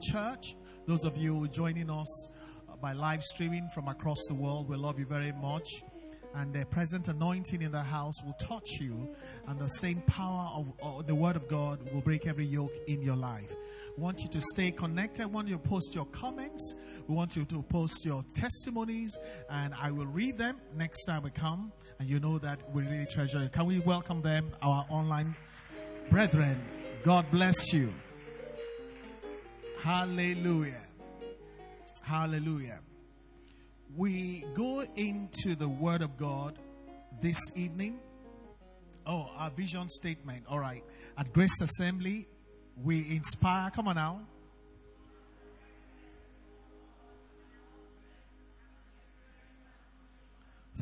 church. Those of you joining us uh, by live streaming from across the world, we love you very much. And the present anointing in the house will touch you, and the same power of, the Word of God will break every yoke in your life. We want you to stay connected. We want you to post your comments. We want you to post your testimonies, and I will read them next time we come. And you know that we really treasure it. Can we welcome them, our online brethren? God bless you. Hallelujah. Hallelujah. We go into the Word of God this evening. Oh, our vision statement. All right. At Grace Assembly, we inspire. Come on now.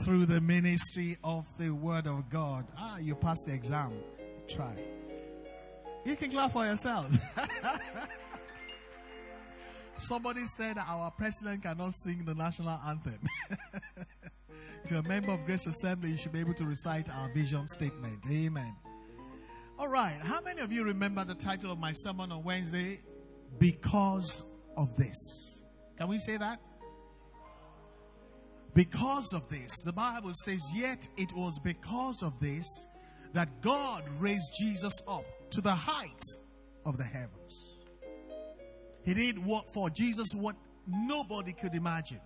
Through the ministry of the Word of God. Ah, you passed the exam. Try. You can clap for yourselves. Somebody said our president cannot sing the national anthem. if you're a member of Grace Assembly, you should be able to recite our vision statement. Amen. All right. How many of you remember the title of my sermon on Wednesday? Because of this. Can we say that? Because of this. The Bible says, Yet it was because of this that God raised Jesus up to the heights of the heavens. He did what for Jesus what nobody could imagine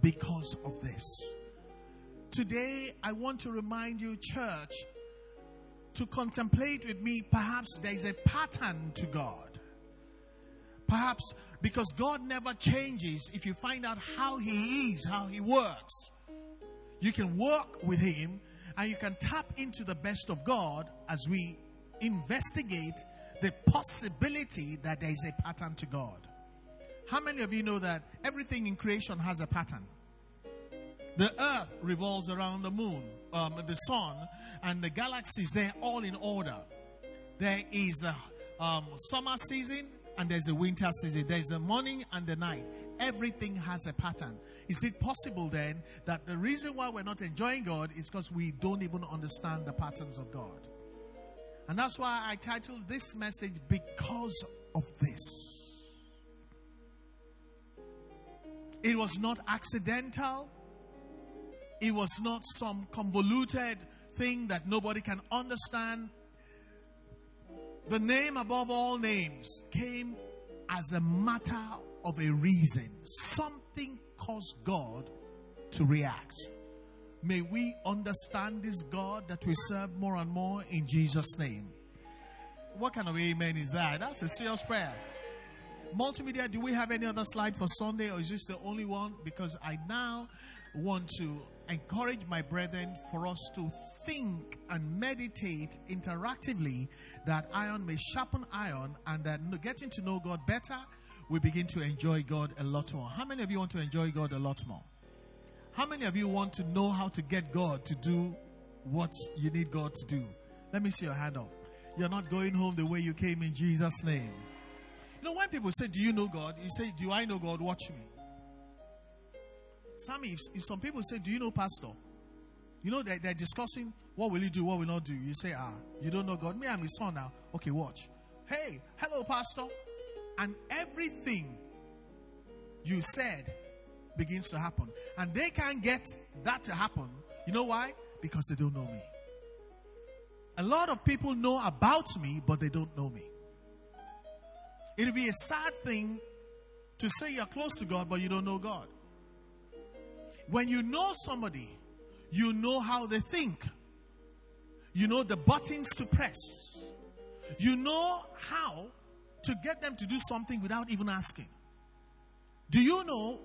because of this. Today, I want to remind you, church, to contemplate with me. Perhaps there is a pattern to God. Perhaps because God never changes, if you find out how He is, how He works, you can work with Him and you can tap into the best of God as we investigate the possibility that there is a pattern to God. How many of you know that everything in creation has a pattern? The earth revolves around the moon, um, the sun, and the galaxies, they're all in order. There is the um, summer season and there's a winter season. There's the morning and the night. Everything has a pattern. Is it possible then that the reason why we're not enjoying God is because we don't even understand the patterns of God? And that's why I titled this message, Because of This. It was not accidental, it was not some convoluted thing that nobody can understand. The name above all names came as a matter of a reason. Something caused God to react. May we understand this God that we serve more and more in Jesus' name. What kind of amen is that? That's a serious prayer. Multimedia, do we have any other slide for Sunday or is this the only one? Because I now want to encourage my brethren for us to think and meditate interactively that iron may sharpen iron and that getting to know God better, we begin to enjoy God a lot more. How many of you want to enjoy God a lot more? How many of you want to know how to get God to do what you need God to do? Let me see your hand up. You're not going home the way you came in Jesus' name. You know, when people say, Do you know God? You say, Do I know God? Watch me. Some, if, if some people say, Do you know Pastor? You know, they're, they're discussing what will you do, what will not do. You say, Ah, you don't know God. Me, I'm his son now. Okay, watch. Hey, hello, Pastor. And everything you said begins to happen. And they can't get that to happen. You know why? Because they don't know me. A lot of people know about me, but they don't know me. It'll be a sad thing to say you're close to God, but you don't know God. When you know somebody, you know how they think. You know the buttons to press. You know how to get them to do something without even asking. Do you know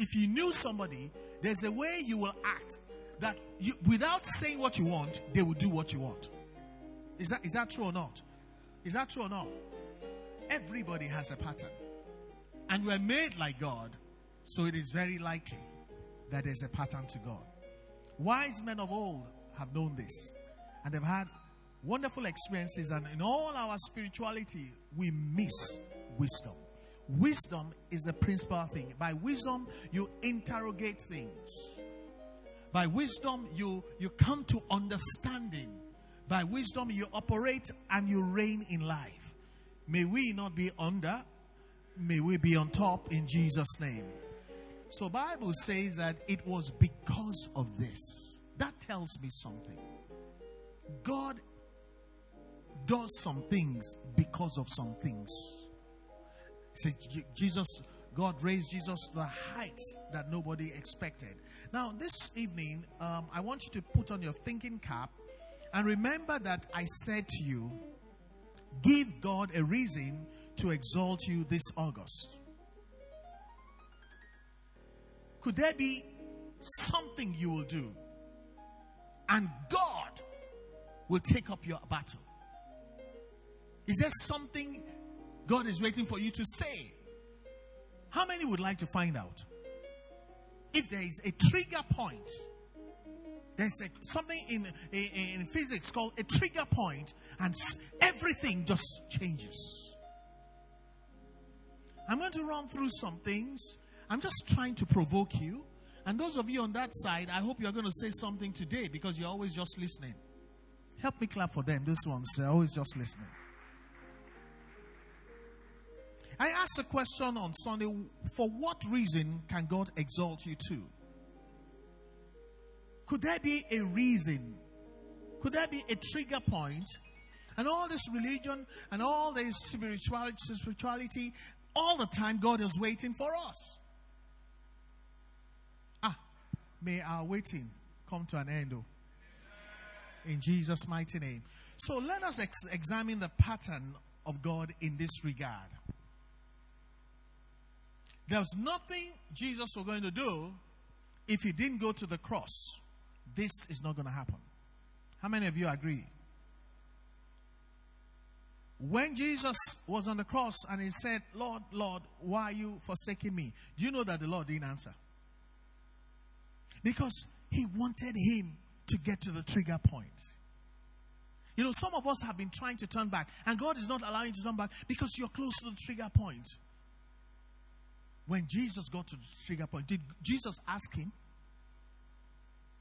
if you knew somebody, there's a way you will act that you, without saying what you want, they will do what you want? Is that, is that true or not? Is that true or not? Everybody has a pattern. And we're made like God, so it is very likely that there's a pattern to God. Wise men of old have known this, and they've had wonderful experiences, and in all our spirituality, we miss wisdom. Wisdom is the principal thing. By wisdom, you interrogate things. By wisdom, you, you come to understanding. By wisdom, you operate and you reign in life. May we not be under May we be on top in Jesus' name. So Bible says that it was because of this. That tells me something. God does some things because of some things. Say Jesus, God raised Jesus to the heights that nobody expected. Now, this evening, um, I want you to put on your thinking cap and remember that I said to you, give God a reason to exalt you this August. Could there be something you will do and God will take up your battle? Is there something God is waiting for you to say? How many would like to find out? If there is a trigger point, there's a, something in, in, in physics called a trigger point, and everything just changes. I'm going to run through some things. I'm just trying to provoke you. And those of you on that side, I hope you're going to say something today because you're always just listening. Help me clap for them, those ones. They're always just listening. I asked a question on Sunday for what reason can God exalt you to? Could there be a reason? Could there be a trigger point? And all this religion and all this spirituality, spirituality, all the time God is waiting for us. Ah, may our waiting come to an end, oh. In Jesus' mighty name. So let us ex- examine the pattern of God in this regard. There's nothing Jesus was going to do if he didn't go to the cross. This is not going to happen. How many of you agree? When Jesus was on the cross and he said, Lord, Lord, why are you forsaking me? Do you know that the Lord didn't answer? Because he wanted him to get to the trigger point. You know, some of us have been trying to turn back, and God is not allowing you to turn back because you're close to the trigger point. When Jesus got to the trigger point, did Jesus ask him?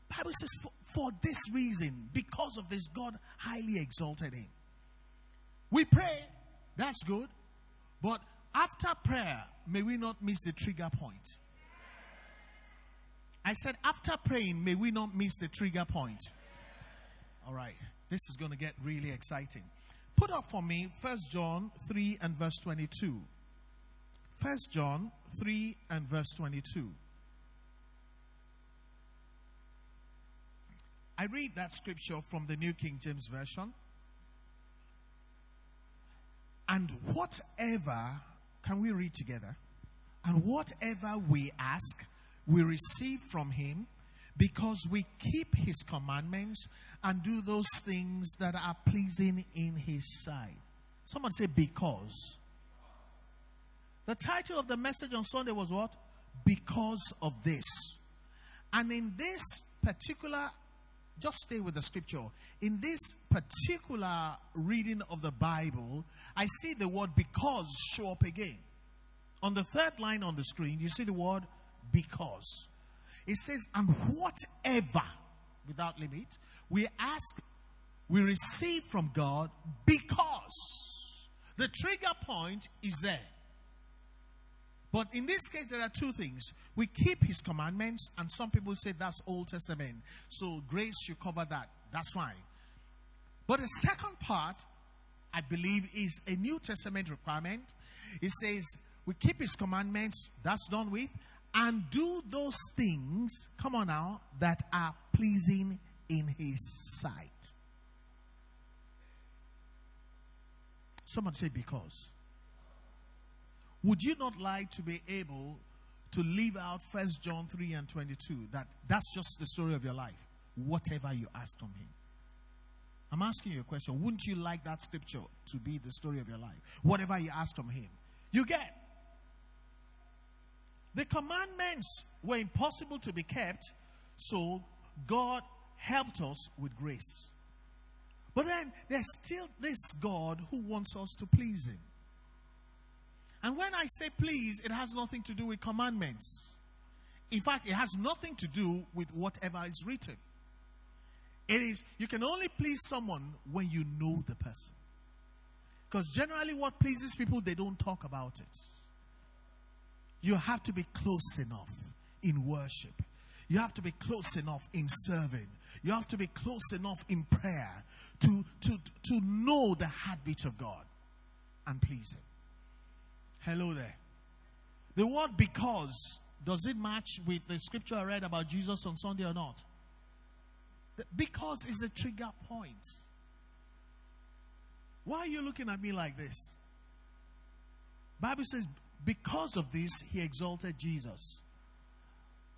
Bible says, for, for this reason, because of this, God highly exalted him. We pray, that's good. But after prayer, may we not miss the trigger point. I said, after praying, may we not miss the trigger point. All right, this is going to get really exciting. Put up for me First John 3 and verse 22. First John 3 and verse 22. I read that scripture from the New King James Version. And whatever, can we read together? And whatever we ask, we receive from him because we keep his commandments and do those things that are pleasing in his sight. Someone say, because. The title of the message on Sunday was what? Because of this. And in this particular just stay with the scripture. In this particular reading of the Bible, I see the word because show up again. On the third line on the screen, you see the word because. It says, and whatever, without limit, we ask, we receive from God because. The trigger point is there. But in this case, there are two things. We keep his commandments, and some people say that's Old Testament. So grace should cover that. That's fine. But the second part, I believe, is a New Testament requirement. It says, we keep his commandments, that's done with, and do those things, come on now, that are pleasing in his sight. Someone say, because. Would you not like to be able to leave out First John 3 and 22? That that's just the story of your life. Whatever you ask from him. I'm asking you a question. Wouldn't you like that scripture to be the story of your life? Whatever you ask from him, you get. The commandments were impossible to be kept, so God helped us with grace. But then there's still this God who wants us to please him. And when I say please, it has nothing to do with commandments. In fact, it has nothing to do with whatever is written. It is, you can only please someone when you know the person. Because generally, what pleases people, they don't talk about it. You have to be close enough in worship. You have to be close enough in serving. You have to be close enough in prayer to, to, to know the heartbeat of God and please Him. Hello there. The word because, does it match with the scripture I read about Jesus on Sunday or not? Because is a trigger point. Why are you looking at me like this? Bible says, because of this, he exalted Jesus.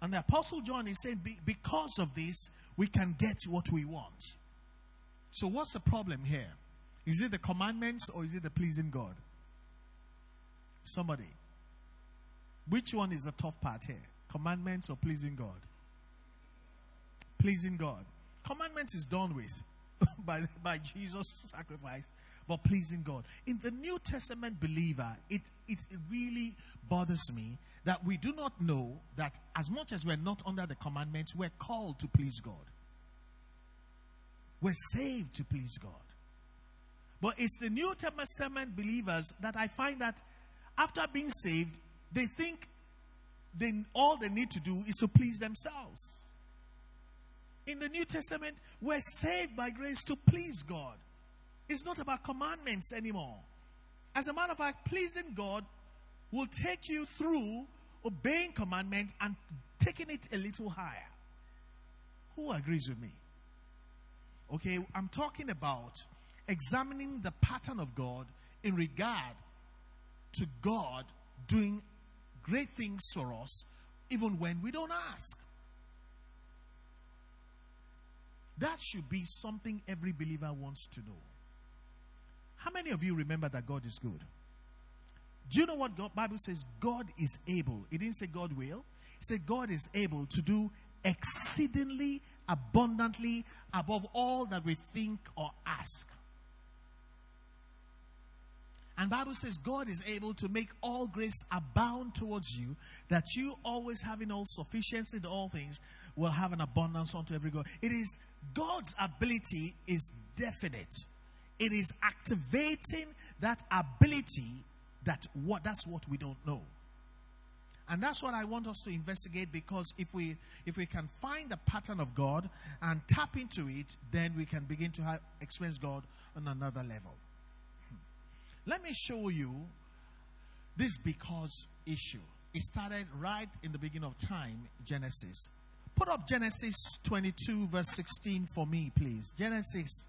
And the Apostle John is saying, because of this, we can get what we want. So, what's the problem here? Is it the commandments or is it the pleasing God? Somebody. Which one is the tough part here? Commandments or pleasing God? Pleasing God. Commandments is done with by, by Jesus' sacrifice, but pleasing God. In the New Testament believer, it, it really bothers me that we do not know that as much as we're not under the commandments, we're called to please God. We're saved to please God. But it's the New Testament believers that I find that after being saved, they think they, all they need to do is to please themselves. In the New Testament, we're saved by grace to please God. It's not about commandments anymore. As a matter of fact, pleasing God will take you through obeying commandment and taking it a little higher. Who agrees with me? Okay, I'm talking about examining the pattern of God in regard to God doing great things for us, even when we don't ask. That should be something every believer wants to know. How many of you remember that God is good? Do you know what God Bible says? God is able. It didn't say God will. It said God is able to do exceedingly abundantly above all that we think or ask. And Bible says God is able to make all grace abound towards you, that you always having all sufficiency in all things will have an abundance unto every good. It is God's ability is definite. It is activating that ability that what that's what we don't know. And that's what I want us to investigate because if we if we can find the pattern of God and tap into it, then we can begin to have, experience God on another level. Let me show you this because issue. It started right in the beginning of time, Genesis. Put up Genesis 22, verse 16 for me, please. Genesis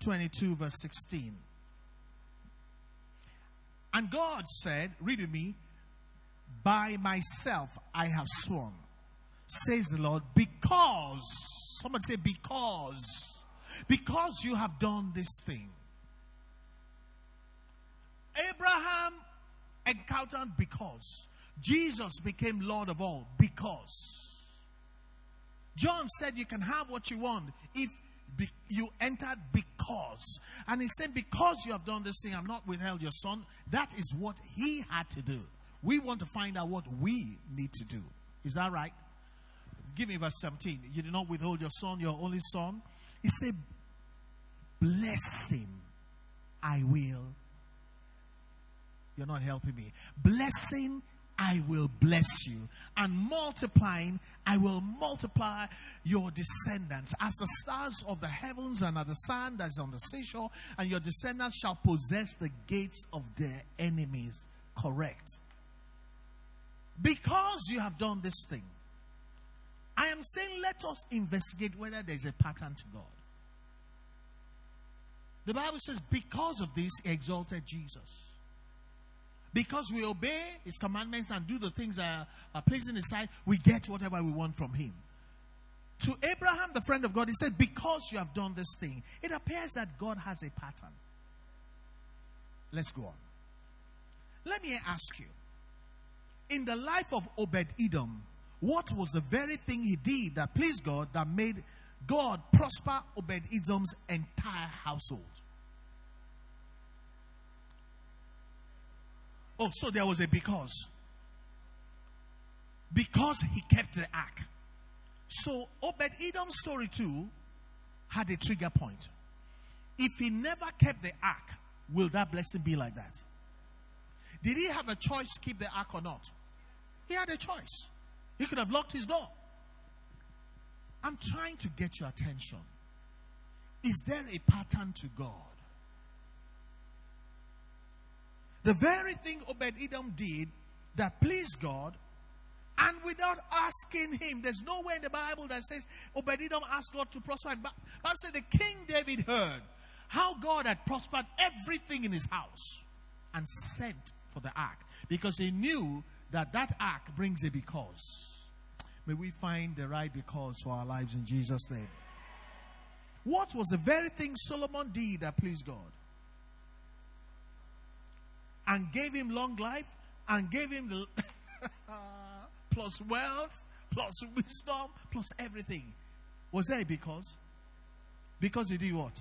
22, verse 16. And God said, read with me, by myself I have sworn, says the Lord, because, somebody say, because, because you have done this thing. Abraham encountered because. Jesus became Lord of all because. John said you can have what you want if be, you entered because. And he said, Because you have done this thing, I've not withheld your son. That is what he had to do. We want to find out what we need to do. Is that right? Give me verse 17. You did not withhold your son, your only son. He said, Bless him, I will. You're not helping me. Blessing I will bless you. And multiplying, I will multiply your descendants as the stars of the heavens and as the sand that is on the seashore, and your descendants shall possess the gates of their enemies. Correct. Because you have done this thing, I am saying let us investigate whether there's a pattern to God. The Bible says, because of this, he exalted Jesus. Because we obey his commandments and do the things that are, pleasing his sight, we get whatever we want from him. To Abraham, the friend of God, he said, Because you have done this thing, it appears that God has a pattern. Let's go on. Let me ask you in the life of Obed Edom, what was the very thing he did that pleased God that made God prosper Obed Edom's entire household? Oh, so there was a because. Because he kept the ark. So Obed Edom's story too had a trigger point. If he never kept the ark, will that blessing be like that? Did he have a choice to keep the ark or not? He had a choice. He could have locked his door. I'm trying to get your attention. Is there a pattern to God? The very thing Obed Edom did that pleased God, and without asking him, there's nowhere in the Bible that says Obed Edom asked God to prosper him. Bible said the King David heard how God had prospered everything in his house and sent for the ark because he knew that that ark brings a because. May we find the right because for our lives in Jesus' name. What was the very thing Solomon did that pleased God? And gave him long life and gave him the plus wealth, plus wisdom, plus everything. Was there because? Because he did what?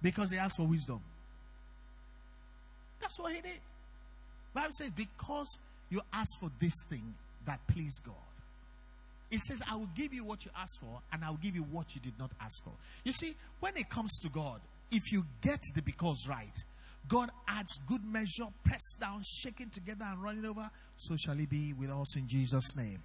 Because he asked for wisdom. That's what he did. Bible says, because you asked for this thing that pleased God. It says, I will give you what you asked for, and I will give you what you did not ask for. You see, when it comes to God, if you get the because right, God adds good measure, pressed down, shaken together, and running over. So shall it be with us in Jesus' name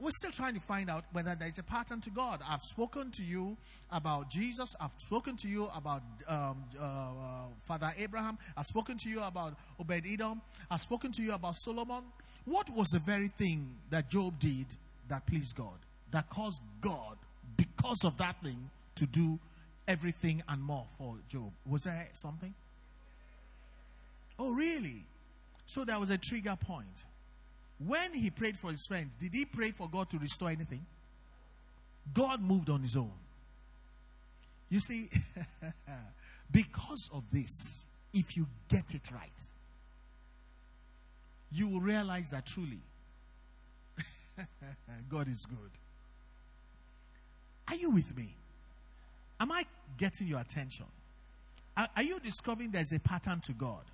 we're still trying to find out whether there's a pattern to God. I've spoken to you about Jesus. I've spoken to you about um, uh, Father Abraham. I've spoken to you about Obed Edom. I've spoken to you about Solomon. What was the very thing that Job did that pleased God? That caused God, because of that thing, to do everything and more for Job? Was there something? Oh, really? So there was a trigger point. When he prayed for his friends, did he pray for God to restore anything? God moved on his own. You see, because of this, if you get it right, you will realize that truly God is good. Are you with me? Am I getting your attention? Are, are, you discovering there's a pattern to God?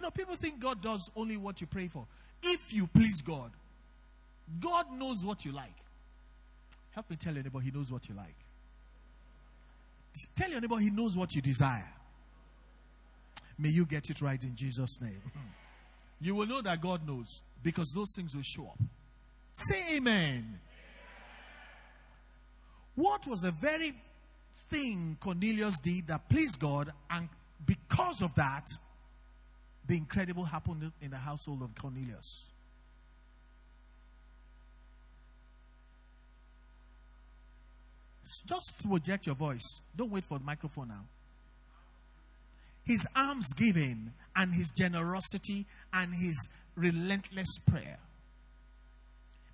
You know, people think God does only what you pray for. If you please God, God knows what you like. Help me tell your neighbor, He knows what you like. Tell your neighbor, He knows what you desire. May you get it right in Jesus' name. You will know that God knows because those things will show up. Say amen. What was the very thing Cornelius did that pleased God, and because of that, the incredible happened in the household of Cornelius. Just project your voice. Don't wait for the microphone now. His alms giving and his generosity and his relentless prayer.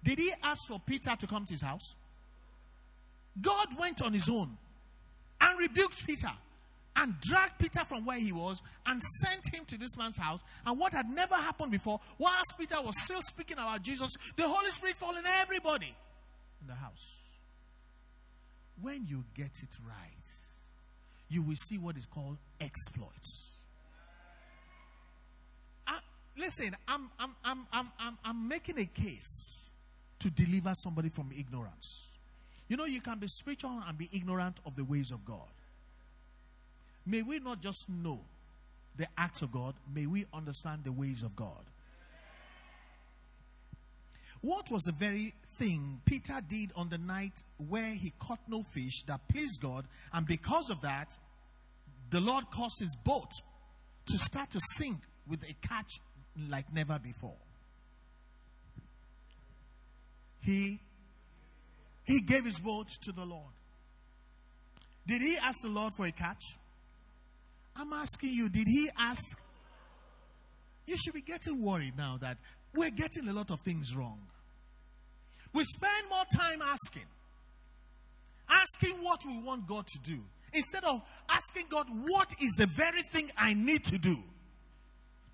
Did he ask for Peter to come to his house? God went on his own and rebuked Peter and dragged Peter from where he was and sent him to this man's house. And what had never happened before, whilst Peter was still speaking about Jesus, the Holy Spirit fell on everybody in the house. When you get it right, you will see what is called exploits. Uh, listen, I'm, I'm, I'm, I'm, I'm, I'm making a case to deliver somebody from ignorance. You know, you can be spiritual and be ignorant of the ways of God. May we not just know the acts of God, may we understand the ways of God. What was the very thing Peter did on the night where he caught no fish that pleased God, and because of that, the Lord caused his boat to start to sink with a catch like never before? He he gave his boat to the Lord. Did he ask the Lord for a catch? I'm asking you, did he ask? You should be getting worried now that we're getting a lot of things wrong. We spend more time asking, asking what we want God to do, instead of asking God, what is the very thing I need to do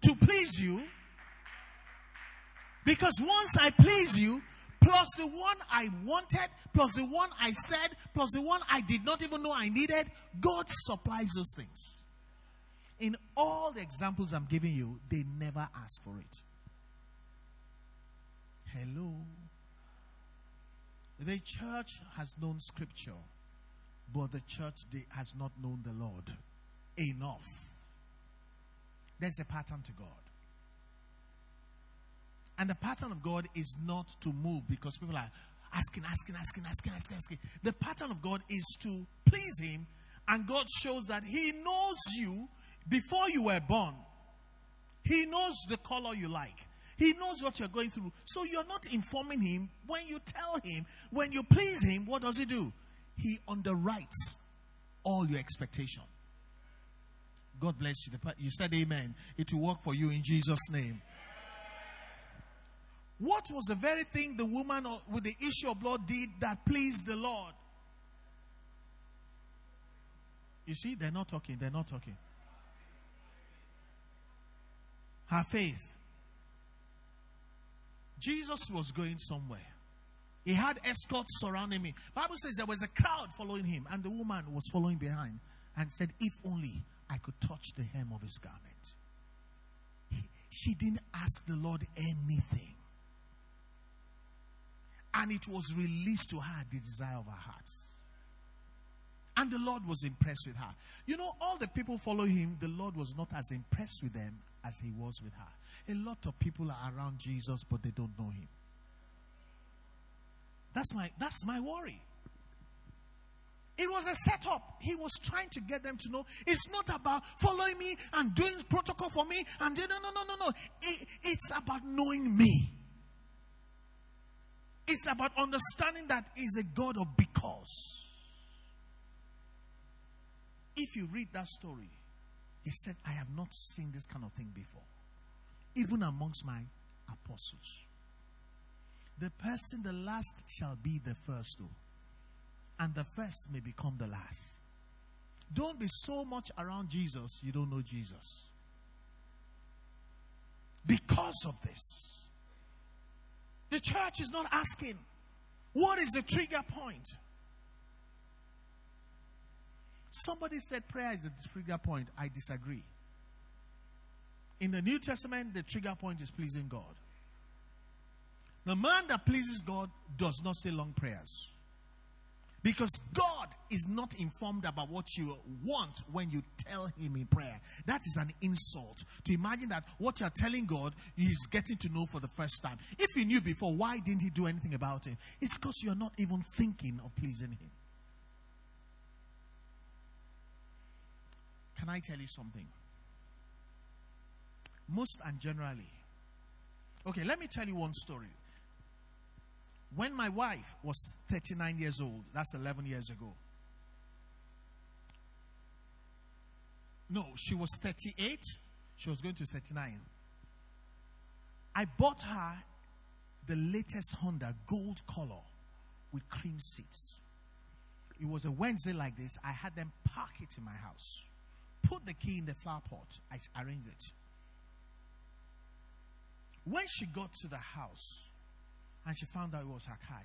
to please you? Because once I please you, plus the one I wanted, plus the one I said, plus the one I did not even know I needed, God supplies those things. In all the examples I'm giving you, they never ask for it. Hello. The church has known scripture, but the church has not known the Lord enough. There's a pattern to God. And the pattern of God is not to move because people are asking, asking, asking, asking, asking, asking. The pattern of God is to please Him, and God shows that He knows you before you were born. He knows the color you like. He knows what you're going through. So you're not informing him. When you tell him, when you please him, what does he do? He underwrites all your expectation. God bless you. You said amen. It will work for you in Jesus' name. What was the very thing the woman with the issue of blood did that pleased the Lord? You see, they're not talking. They're not talking. Her faith. Jesus was going somewhere. He had escorts surrounding me. Bible says there was a crowd following him, and the woman was following behind and said, If only I could touch the hem of his garment. He, she didn't ask the Lord anything. And it was released to her the desire of her heart. And the Lord was impressed with her. You know, all the people follow him, the Lord was not as impressed with them as he was with her. A lot of people are around Jesus, but they don't know him. That's my that's my worry. It was a setup. He was trying to get them to know it's not about following me and doing protocol for me and no no no no no. It, it's about knowing me. It's about understanding that He's a God of because. If you read that story, he said, I have not seen this kind of thing before, even amongst my apostles. The person, the last, shall be the first, though, and the first may become the last. Don't be so much around Jesus, you don't know Jesus. Because of this, the church is not asking, What is the trigger point? Somebody said prayer is a trigger point. I disagree. In the New Testament, the trigger point is pleasing God. The man that pleases God does not say long prayers. Because God is not informed about what you want when you tell Him in prayer. That is an insult. To imagine that what you're telling God, He's getting to know for the first time. If He knew before, why didn't He do anything about it? It's because you're not even thinking of pleasing Him. Can I tell you something? Most and generally. Okay, let me tell you one story. When my wife was 39 years old, that's 11 years ago. No, she was 38. She was going to 39. I bought her the latest Honda gold color with cream seats. It was a Wednesday like this. I had them park it in my house put the key in the flower pot. I arranged it. When she got to the house and she found out it was her car,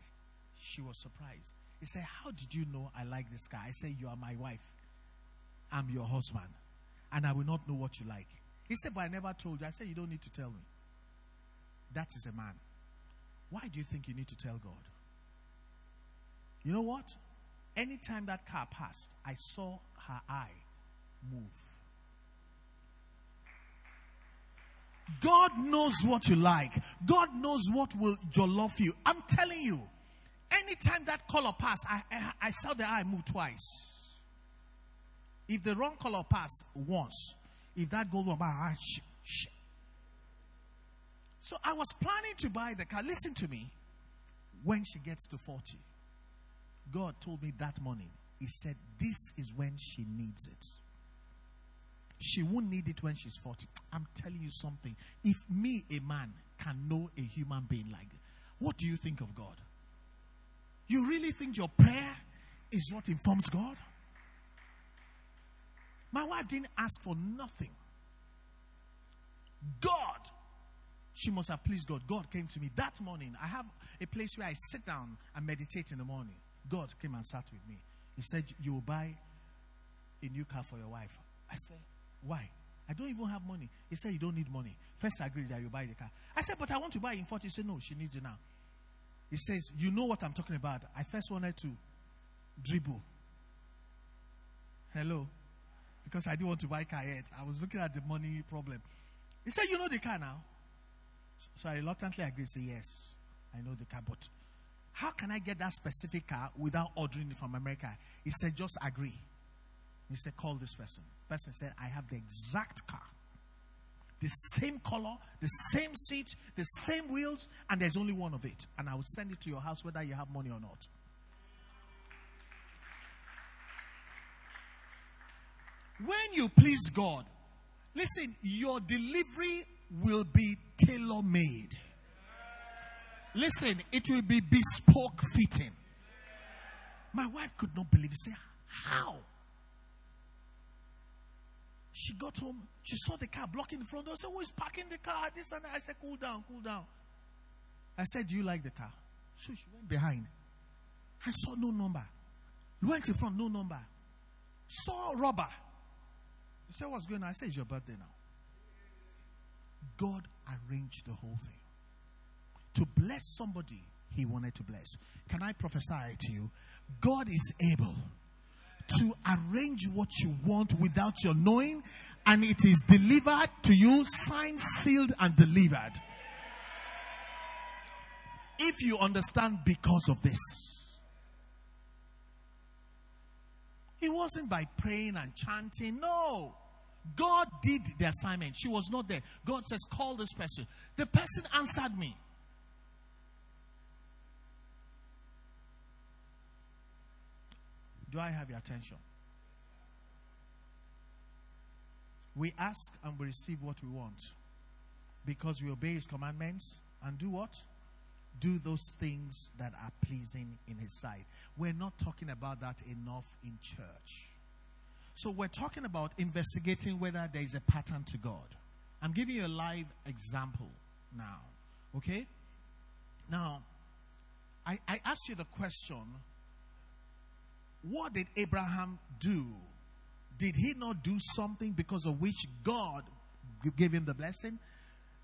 she was surprised. He said, How did you know I like this car? I said, You are my wife. I'm your husband. And I will not know what you like. He said, But I never told you. I said, You don't need to tell me. That is a man. Why do you think you need to tell God? You know what? Anytime that car passed, I saw her eye move. God knows what you like. God knows what will jollof you. I'm telling you, anytime that color pass, I, I, I saw the eye move twice. If the wrong color pass once, if that gold one, ah, sh- sh- so I was planning to buy the car. Listen to me. When she gets to 40, God told me that morning, He said, This is when she needs it. She won't need it when she's 40. I'm telling you something. If me, a man, can know a human being like that, what do you think of God? You really think your prayer is what informs God? My wife didn't ask for nothing. God, she must have pleased God. God came to me that morning. I have a place where I sit down and meditate in the morning. God came and sat with me. He said, You will buy a new car for your wife. I said, why? I don't even have money. He said, You don't need money. First, I agreed that you buy the car. I said, But I want to buy in 40. He said, No, she needs it now. He says, You know what I'm talking about. I first wanted to dribble. Hello? Because I didn't want to buy car yet. I was looking at the money problem. He said, You know the car now. So I reluctantly agreed, say, Yes, I know the car, but how can I get that specific car without ordering it from America? He said, Just agree. He said, Call this person. Person said, I have the exact car. The same color, the same seat, the same wheels, and there's only one of it. And I will send it to your house whether you have money or not. When you please God, listen, your delivery will be tailor made. Listen, it will be bespoke fitting. My wife could not believe it. Say, how? She got home. She saw the car blocking the front door. I said, Who is parking the car? This and that. I said, Cool down, cool down. I said, Do you like the car? So she went behind. I saw no number. Went in front, no number. Saw rubber. He said, What's going on? I said, It's your birthday now. God arranged the whole thing. To bless somebody he wanted to bless. Can I prophesy to you? God is able to arrange what you want without your knowing, and it is delivered to you, signed, sealed, and delivered. If you understand because of this, it wasn't by praying and chanting, no. God did the assignment. She was not there. God says, Call this person. The person answered me. Do I have your attention? We ask and we receive what we want because we obey His commandments and do what? Do those things that are pleasing in His sight. We're not talking about that enough in church. So we're talking about investigating whether there is a pattern to God. I'm giving you a live example now. Okay? Now, I, I asked you the question what did Abraham do? Did he not do something because of which God gave him the blessing?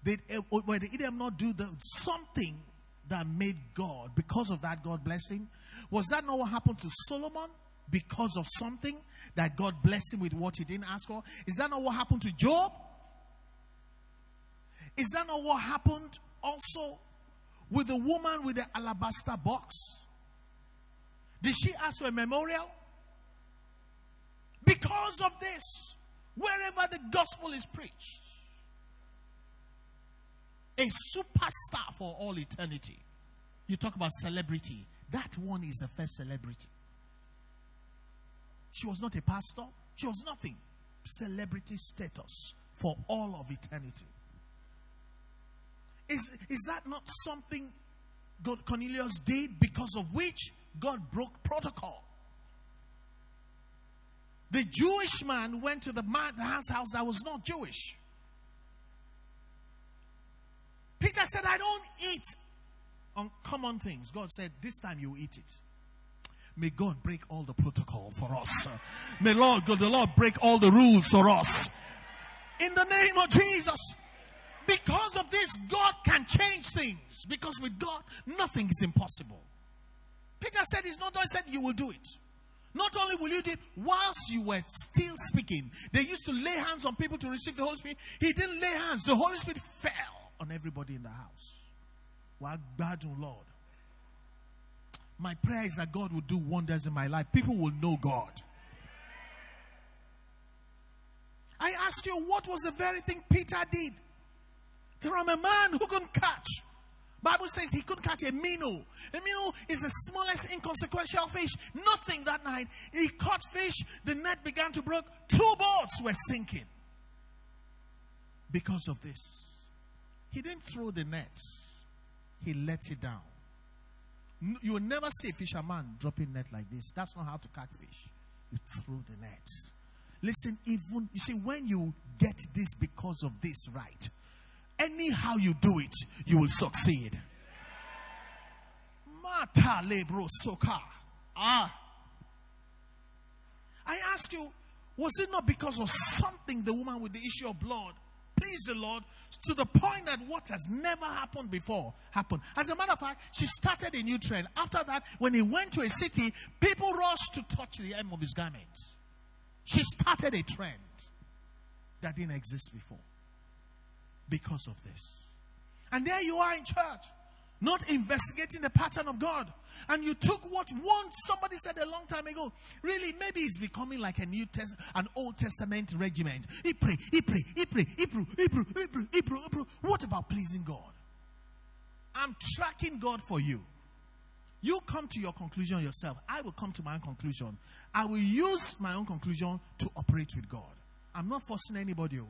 Did, eh, did Abraham not do the, something that made God, because of that, God blessed him? Was that not what happened to Solomon? Because of something that God blessed him with what he didn't ask for? Is that not what happened to Job? Is that not what happened also with the woman with the alabaster box? Did she ask for a memorial? Because of this, wherever the gospel is preached, a superstar for all eternity. You talk about celebrity. That one is the first celebrity. She was not a pastor, she was nothing. Celebrity status for all of eternity. Is, is that not something God Cornelius did because of which God broke protocol. The Jewish man went to the man's house that was not Jewish. Peter said, I don't eat uncommon things. God said, This time you eat it. May God break all the protocol for us. May Lord God, the Lord break all the rules for us. In the name of Jesus. Because of this, God can change things. Because with God, nothing is impossible. Peter said, It's not done. He said, You will do it. Not only will you do it, whilst you were still speaking, they used to lay hands on people to receive the Holy Spirit. He didn't lay hands, the Holy Spirit fell on everybody in the house. Well, God, Lord. My prayer is that God will do wonders in my life. People will know God. I asked you, what was the very thing Peter did? From a man who couldn't catch Bible says he couldn't catch a minnow. A minnow is the smallest inconsequential fish. Nothing that night. He caught fish. The net began to break. Two boats were sinking. Because of this. He didn't throw the net. He let it down. You will never see a fisherman dropping net like this. That's not how to catch fish. You throw the net. Listen, even you see, when you get this because of this right, anyhow you do it, you will succeed. Mata lebro soka. Ah. I ask you, was it not because of something the woman with the issue of blood pleased the Lord to the point that what has never happened before happened? As a matter of fact, she started a new trend. After that, when he went to a city, people rushed to touch the hem of his garment. She started a trend that didn't exist before because of this. And there you are in church, not investigating the pattern of God. And you took what once somebody said a long time ago. Really, maybe it's becoming like a New Test, an Old Testament regiment. He pray, he pray, he pray, he pray. What about pleasing God? I'm tracking God for you. You come to your conclusion yourself. I will come to my own conclusion. I will use my own conclusion to operate with God. I'm not forcing anybody. oh.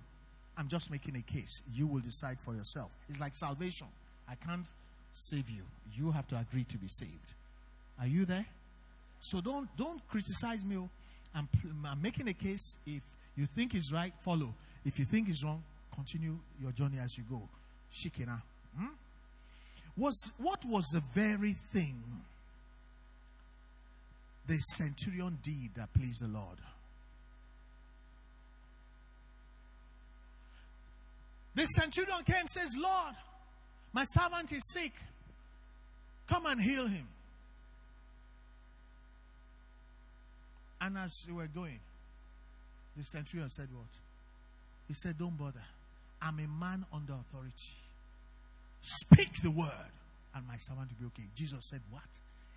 I'm just making a case. You will decide for yourself. It's like salvation. I can't save you. You have to agree to be saved. Are you there? So don't don't criticize me. oh. I'm, I'm making a case. If you think it's right, follow. If you think it's wrong, continue your journey as you go. Shikina. Hmm? Was what was the very thing the centurion did that pleased the Lord? The centurion came and says, Lord, my servant is sick. Come and heal him. And as they were going, the centurion said, What? He said, Don't bother. I'm a man under authority. Speak the word, and my servant will be okay. Jesus said, What?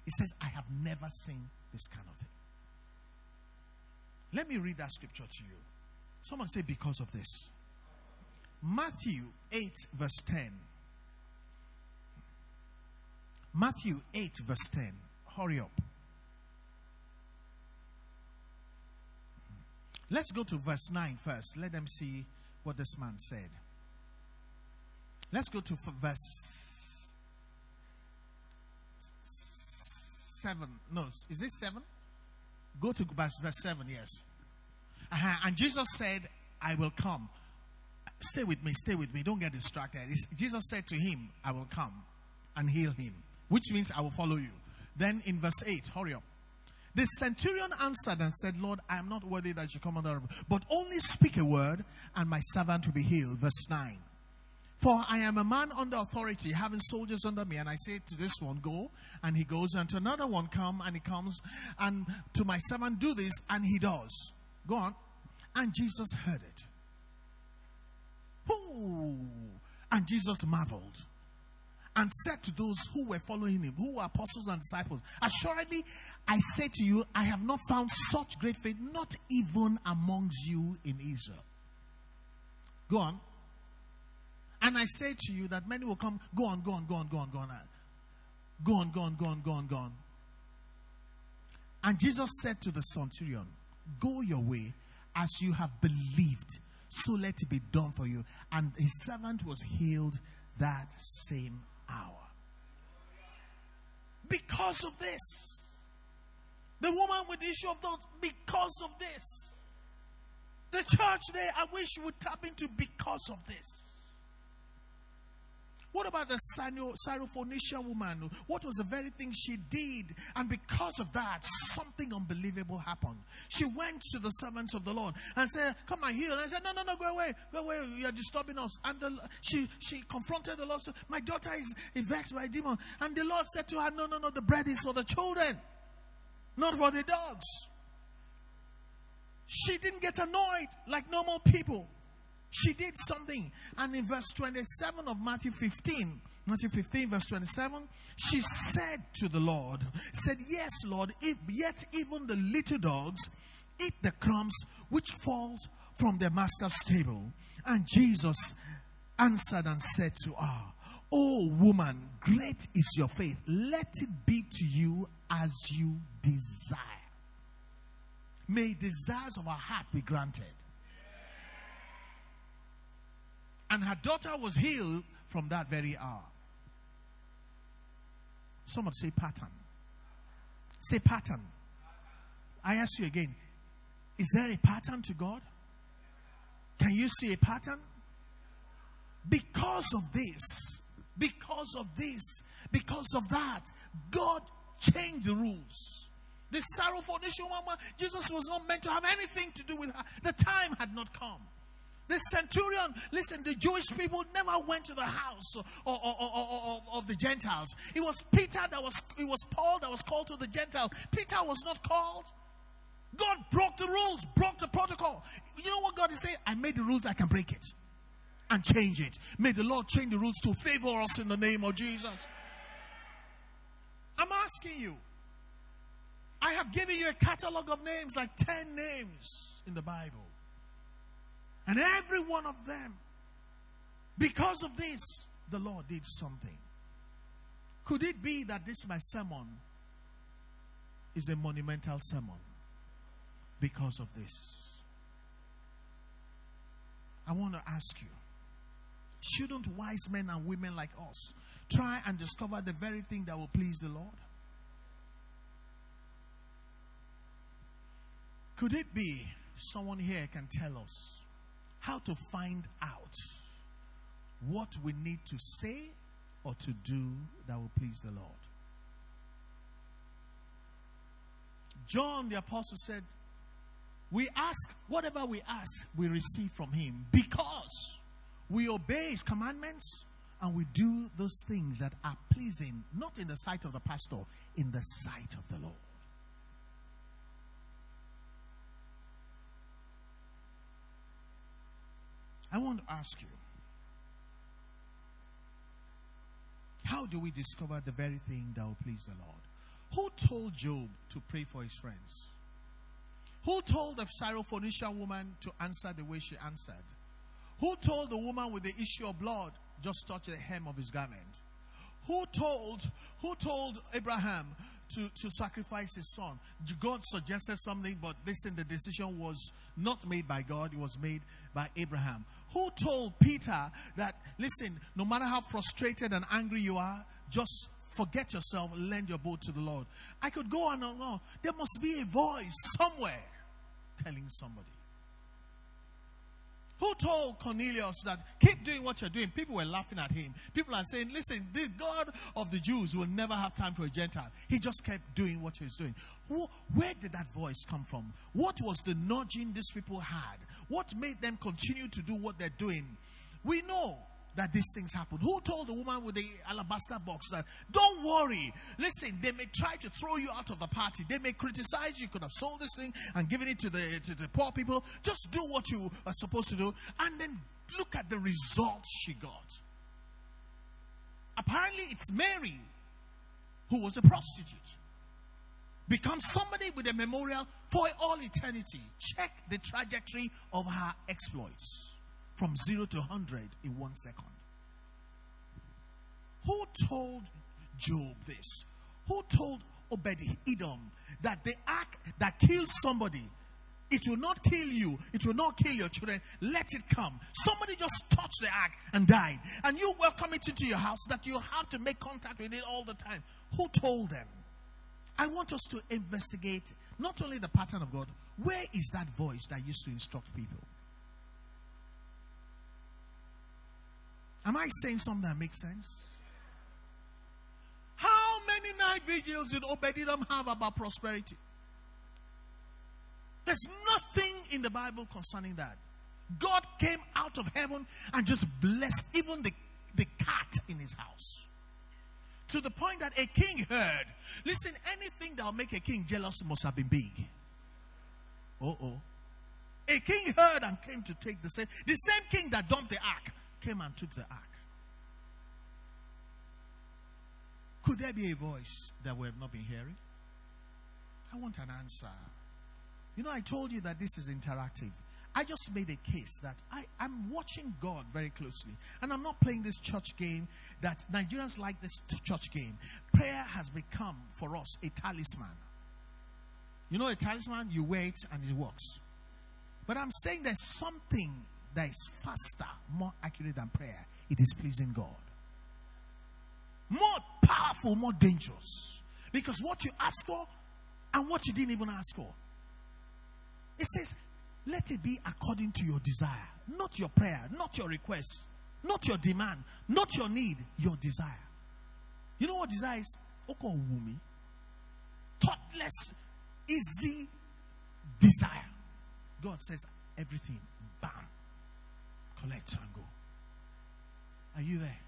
He says, I have never seen this kind of thing. Let me read that scripture to you. Someone say, Because of this. Matthew 8, verse 10. Matthew 8, verse 10. Hurry up. Let's go to verse 9 first. Let them see what this man said. Let's go to verse 7. No, is this 7? Go to verse, verse 7, yes. Uh-huh. And Jesus said, I will come. Stay with me, stay with me. Don't get distracted. It's- Jesus said to him, I will come and heal him, which means I will follow you. Then in verse 8, hurry up. The centurion answered and said, Lord, I am not worthy that you come under, but only speak a word, and my servant will be healed. Verse 9. For I am a man under authority, having soldiers under me, and I say to this one, Go, and he goes, and to another one, Come, and he comes, and to my servant, Do this, and he does. Go on. And Jesus heard it. Ooh. And Jesus marveled and said to those who were following him, who were apostles and disciples, Assuredly, I say to you, I have not found such great faith, not even amongst you in Israel. Go on. And I say to you that many will come. Go on, go on, go on, go on, go on. Go on, go on, go on, go on, go on. And Jesus said to the centurion, Go your way as you have believed, so let it be done for you. And his servant was healed that same hour. Because of this. The woman with the issue of thought, because of this. The church there, I wish you would tap into because of this. What about the Syro- Syrophoenician woman? What was the very thing she did? And because of that, something unbelievable happened. She went to the servants of the Lord and said, Come and heal. And I said, No, no, no, go away. Go away. You're disturbing us. And the, she, she confronted the Lord. Said, My daughter is vexed by a demon. And the Lord said to her, No, no, no, the bread is for the children, not for the dogs. She didn't get annoyed like normal people. She did something. And in verse 27 of Matthew 15, Matthew 15, verse 27, she said to the Lord, said, Yes, Lord, if yet even the little dogs eat the crumbs which falls from their master's table. And Jesus answered and said to her, Oh woman, great is your faith. Let it be to you as you desire. May desires of our heart be granted. And her daughter was healed from that very hour. Someone say pattern. Say pattern. I ask you again is there a pattern to God? Can you see a pattern? Because of this, because of this, because of that, God changed the rules. The Syrophoenician woman, Jesus was not meant to have anything to do with her. The time had not come. The centurion, listen, the Jewish people never went to the house of the Gentiles. It was Peter that was, it was Paul that was called to the Gentiles. Peter was not called. God broke the rules, broke the protocol. You know what God is saying? I made the rules, I can break it. and change it. May the Lord change the rules to favor us in the name of Jesus. I'm asking you. I have given you a catalog of names, like 10 names in the Bible. And every one of them, because of this, the Lord did something. Could it be that this, my sermon, is a monumental sermon because of this? I want to ask you shouldn't wise men and women like us try and discover the very thing that will please the Lord? Could it be someone here can tell us how to find out what we need to say or to do that will please the Lord? John the Apostle said, We ask whatever we ask, we receive from Him because we obey His commandments and we do those things that are pleasing, not in the sight of the pastor, in the sight of the Lord. I want to ask you how do we discover the very thing that will please the Lord? Who told Job to pray for his friends? Who told the Syrophoenician woman to answer the way she answered? Who told the woman with the issue of blood just touch the hem of his garment? Who told who told Abraham to, to sacrifice his son? God suggested something, but listen, the decision was not made by God, it was made by Abraham. Who told Peter that, listen, no matter how frustrated and angry you are, just forget yourself, lend your boat to the Lord? I could go on and on. There must be a voice somewhere telling somebody. Who told Cornelius that keep doing what you're doing? People were laughing at him. People are saying, listen, the God of the Jews will never have time for a Gentile. He just kept doing what he was doing. Who, where did that voice come from? What was the nudging these people had? What made them continue to do what they're doing? We know that these things happen. Who told the woman with the alabaster box that, don't worry, listen, they may try to throw you out of the party. They may criticize you. Could have sold this thing and given it to the, to the poor people. Just do what you are supposed to do. And then look at the results she got. Apparently, it's Mary who was a prostitute. Become somebody with a memorial for all eternity. Check the trajectory of her exploits from zero to 100 in one second. Who told Job this? Who told Obed Edom that the ark that killed somebody, it will not kill you, it will not kill your children, let it come. Somebody just touched the ark and died, and you welcome it into your house that you have to make contact with it all the time. Who told them? I want us to investigate not only the pattern of God, where is that voice that used to instruct people? Am I saying something that makes sense? How many night vigils did Obededom have about prosperity? There's nothing in the Bible concerning that. God came out of heaven and just blessed even the, the cat in his house. To the point that a king heard. Listen, anything that will make a king jealous must have been big. Oh, oh. A king heard and came to take the same. The same king that dumped the ark came and took the ark. Could there be a voice that we have not been hearing? I want an answer. You know, I told you that this is interactive. I just made a case that I, am watching God very closely. And I'm not playing this church game that Nigerians like this church game. Prayer has become for us a talisman. You know, a talisman, you wear it and it works. But I'm saying there's something that is faster, more accurate than prayer. It is pleasing God. More powerful, more dangerous. Because what you ask for and what you didn't even ask for. It says, let it be according to your desire, not your prayer, not your request, not your demand, not your need, your desire. You know what desire is? Oko wumi. Thoughtless, easy desire. God says everything, and go. Are you there?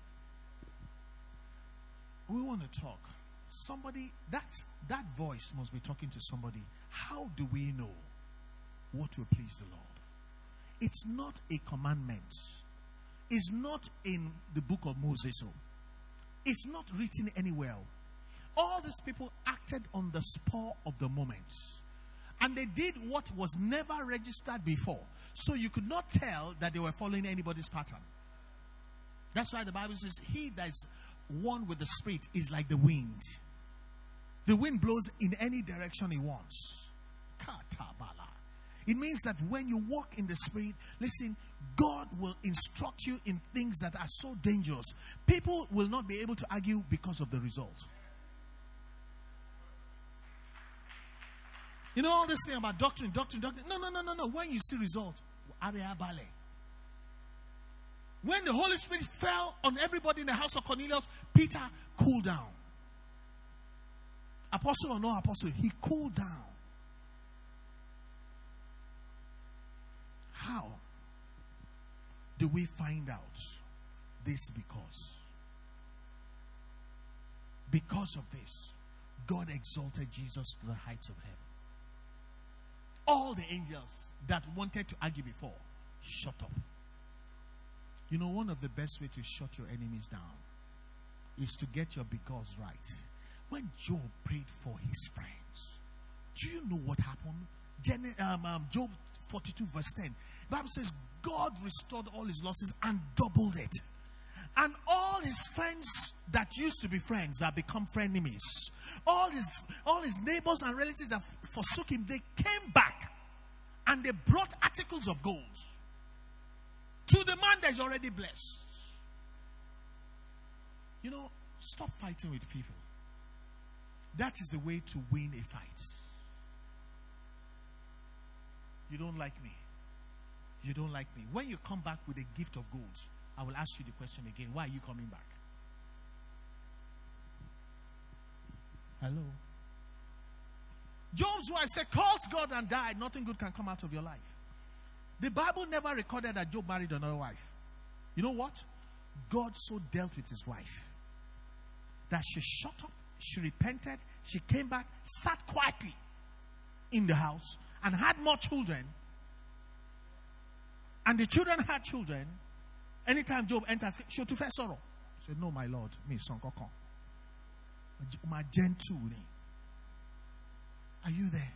We want to talk. Somebody, that's, that voice must be talking to somebody. How do we know what will please the Lord? It's not a commandment. it's not in the book of Moses. It's not written anywhere. All these people acted on the spur of the moment. And they did what was never registered before. So you could not tell that they were following anybody's pattern. That's why the Bible says, He that is one with the Spirit is like the wind. The wind blows in any direction he wants. Katabala. It means that when you walk in the Spirit, listen, God will instruct you in things that are so dangerous. People will not be able to argue because of the result. You know all this thing about doctrine, doctrine, doctrine. No, no, no, no, no. When you see result, area ballet. When the Holy Spirit fell on everybody in the house of Cornelius, Peter cooled down. Apostle or no apostle, he cooled down. How do we find out this because? Because of this, God exalted Jesus to the heights of heaven. All the angels that wanted to argue before, shut up. You know, one of the best way to shut your enemies down is to get your because right. When Job prayed for his friends, do you know what happened? Gen- um, um, Job 42, verse 10. The Bible says, God restored all his losses and doubled it. And all his friends that used to be friends have become frenemies. All his all his neighbors and relatives that forsook him, they came back and they brought articles of gold to the man that is already blessed. You know, stop fighting with people. That is the way to win a fight. You don't like me. You don't like me. When you come back with a gift of gold, I will ask you the question again. Why are you coming back? Hello? Job's wife said, called God and died. Nothing good can come out of your life. The Bible never recorded that Job married another wife. You know what? God so dealt with his wife that she shut up, she repented, she came back, sat quietly in the house, and had more children. And the children had children. Anytime Job enters, she to first sorrow. She said, No, my Lord, me son koko. My gentle. Are you there?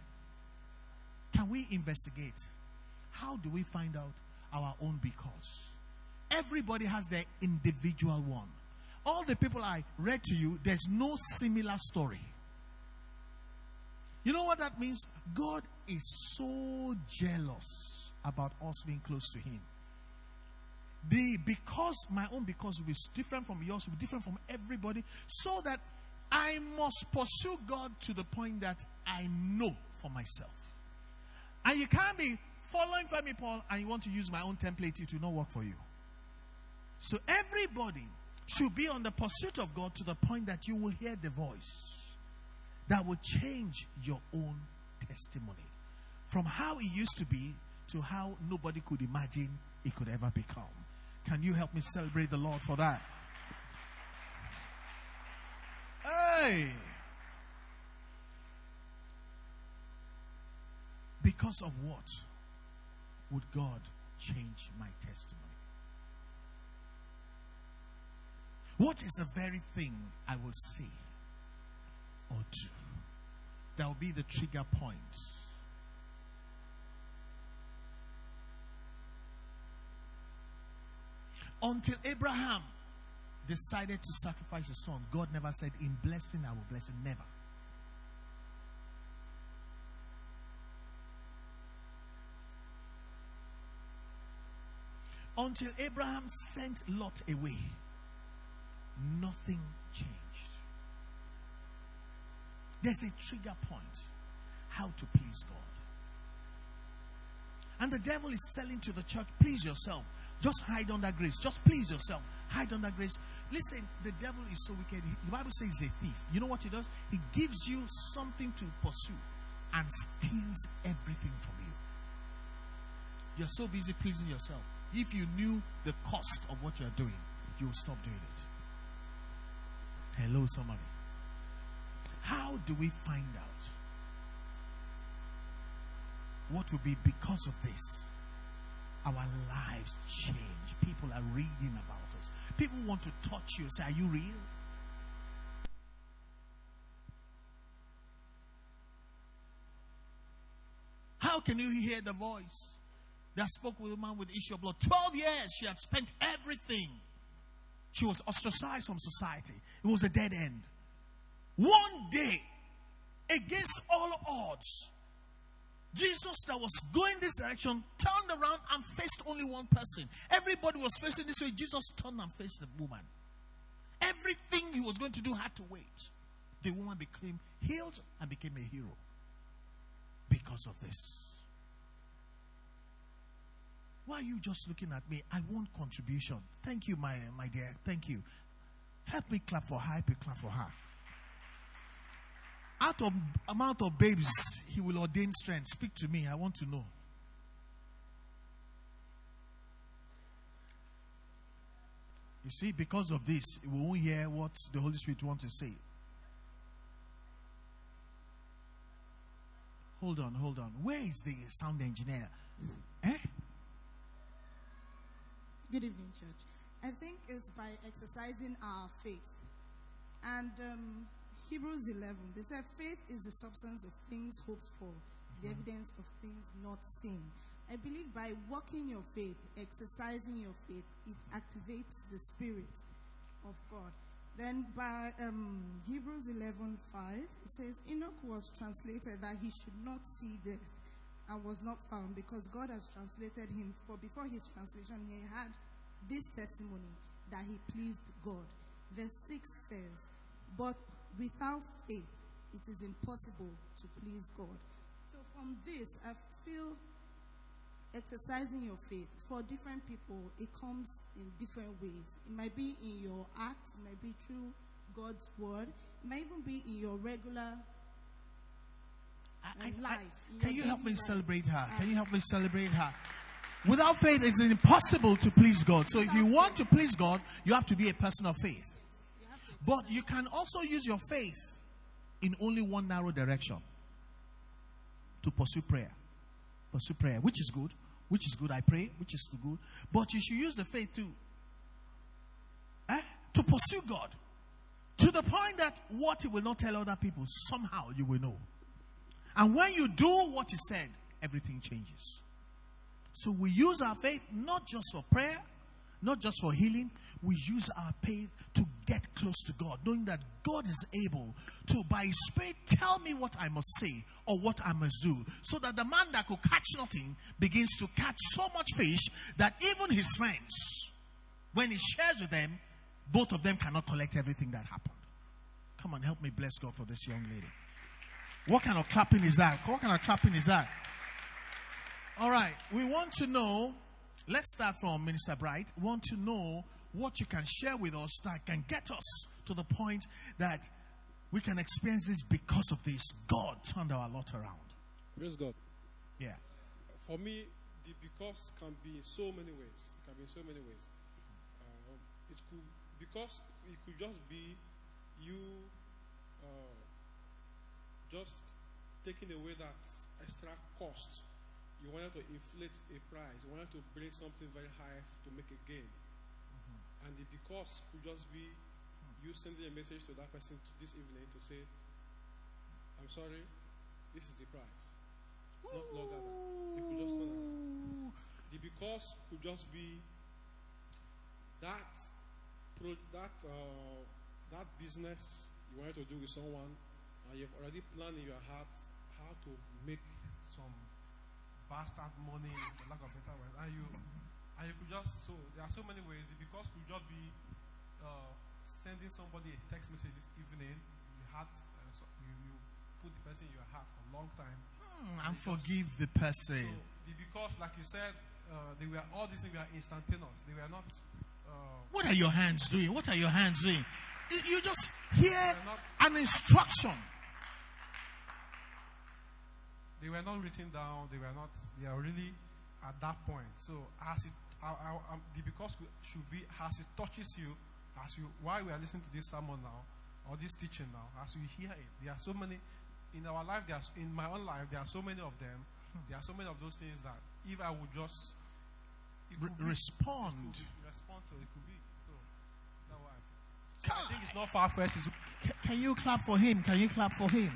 Can we investigate? How do we find out our own because? Everybody has their individual one. All the people I read to you, there's no similar story. You know what that means? God is so jealous about us being close to Him. The because my own because will be different from yours, will be different from everybody, so that I must pursue God to the point that I know for myself. And you can't be following Femi Paul and you want to use my own template, it will not work for you. So everybody should be on the pursuit of God to the point that you will hear the voice that will change your own testimony from how it used to be to how nobody could imagine it could ever become. Can you help me celebrate the Lord for that? Hey! Because of what would God change my testimony? What is the very thing I will say or do that will be the trigger point? Until Abraham decided to sacrifice his son, God never said, In blessing, I will bless him. Never. Until Abraham sent Lot away, nothing changed. There's a trigger point how to please God. And the devil is selling to the church, please yourself. Just hide under grace. Just please yourself. Hide under grace. Listen, the devil is so wicked. The Bible says he's a thief. You know what he does? He gives you something to pursue and steals everything from you. You're so busy pleasing yourself. If you knew the cost of what you're doing, you will stop doing it. Hello, somebody. How do we find out what will be because of this our lives change. People are reading about us. People want to touch you. Say, Are you real? How can you hear the voice that spoke with a man with issue of blood? 12 years she had spent everything. She was ostracized from society. It was a dead end. One day, against all odds, Jesus, that was going this direction, turned around and faced only one person. Everybody was facing this way. Jesus turned and faced the woman. Everything he was going to do had to wait. The woman became healed and became a hero because of this. Why are you just looking at me? I want contribution. Thank you, my, my dear. Thank you. Help me clap for her. Help me clap for her. Out of amount of babes, he will ordain strength. Speak to me. I want to know. You see, because of this, we won't hear what the Holy Spirit wants to say. Hold on, hold on. Where is the sound engineer? Eh? Good evening, church. I think it's by exercising our faith. And um, Hebrews 11, they say faith is the substance of things hoped for, the Mm-hmm. evidence of things not seen. I believe by walking your faith, exercising your faith, it activates the spirit of God. Then by um, Hebrews 11 5, it says, Enoch was translated that he should not see death and was not found because God has translated him. For before his translation, he had this testimony that he pleased God. Verse 6 says, But without faith, it is impossible to please God. So from this, I feel exercising your faith for different people it comes in different ways it might be in your act it might be through god's word it might even be in your regular I- I- life in Can you help me life. celebrate her? Can you help me celebrate her? Without faith, it's impossible to please God. So, if you want to please God, you have to be a person of faith. But you can also use your faith in only one narrow direction to pursue prayer. Pursue prayer, which is good, which is good. I pray, which is too good. But you should use the faith too eh, to pursue God to the point that what He will not tell other people, somehow you will know. And when you do what He said, everything changes. So we use our faith not just for prayer, not just for healing. We use our faith to get close to God, knowing that God is able to, by His Spirit, tell me what I must say or what I must do. So that the man that could catch nothing begins to catch so much fish that even his friends, when he shares with them, both of them cannot collect everything that happened. Come on, help me bless God for this young lady. What kind of clapping is that? What kind of clapping is that? All right, we want to know. Let's start from Minister Bright. Want to know what you can share with us that can get us to the point that we can experience this because of this. God turned our lot around. Praise God. Yeah. For me, the because can be in so many ways. It can be in so many ways. Um, it could because it could just be you uh, just taking away that extra cost. You wanted to inflate a price. You wanted to bring something very high to make a gain. And the because could just be you sending a message to that person this evening to say, "I'm sorry, this is the price." Not longer than. You could just. The because could just be that pro, that uh, that business you wanted to do with someone, and you've already planned in your heart how to make some bastard money, for lack of better word, and you and you could just so there are so many ways. Because could just be uh, sending somebody a text message this evening. You had uh, so you, you put the person in your heart for a long time. Hmm, and forgive the person. So the because, like you said, uh, they were all these things were instantaneous. They were not. Uh, What are your hands doing? What are your hands doing? You just hear not- an instruction. they were not written down. They were not. They are really at that point. So as it, I, I, um, the because should be as it touches you, as you while we are listening to this sermon now or this teaching now, as you hear it, there are so many in our life. There are, in my own life, there are so many of them. There are so many of those things that if I would just re- be. respond. Be. Respond to it could be. So I I think it's not far fetched. Can you clap for him? Can you clap for him?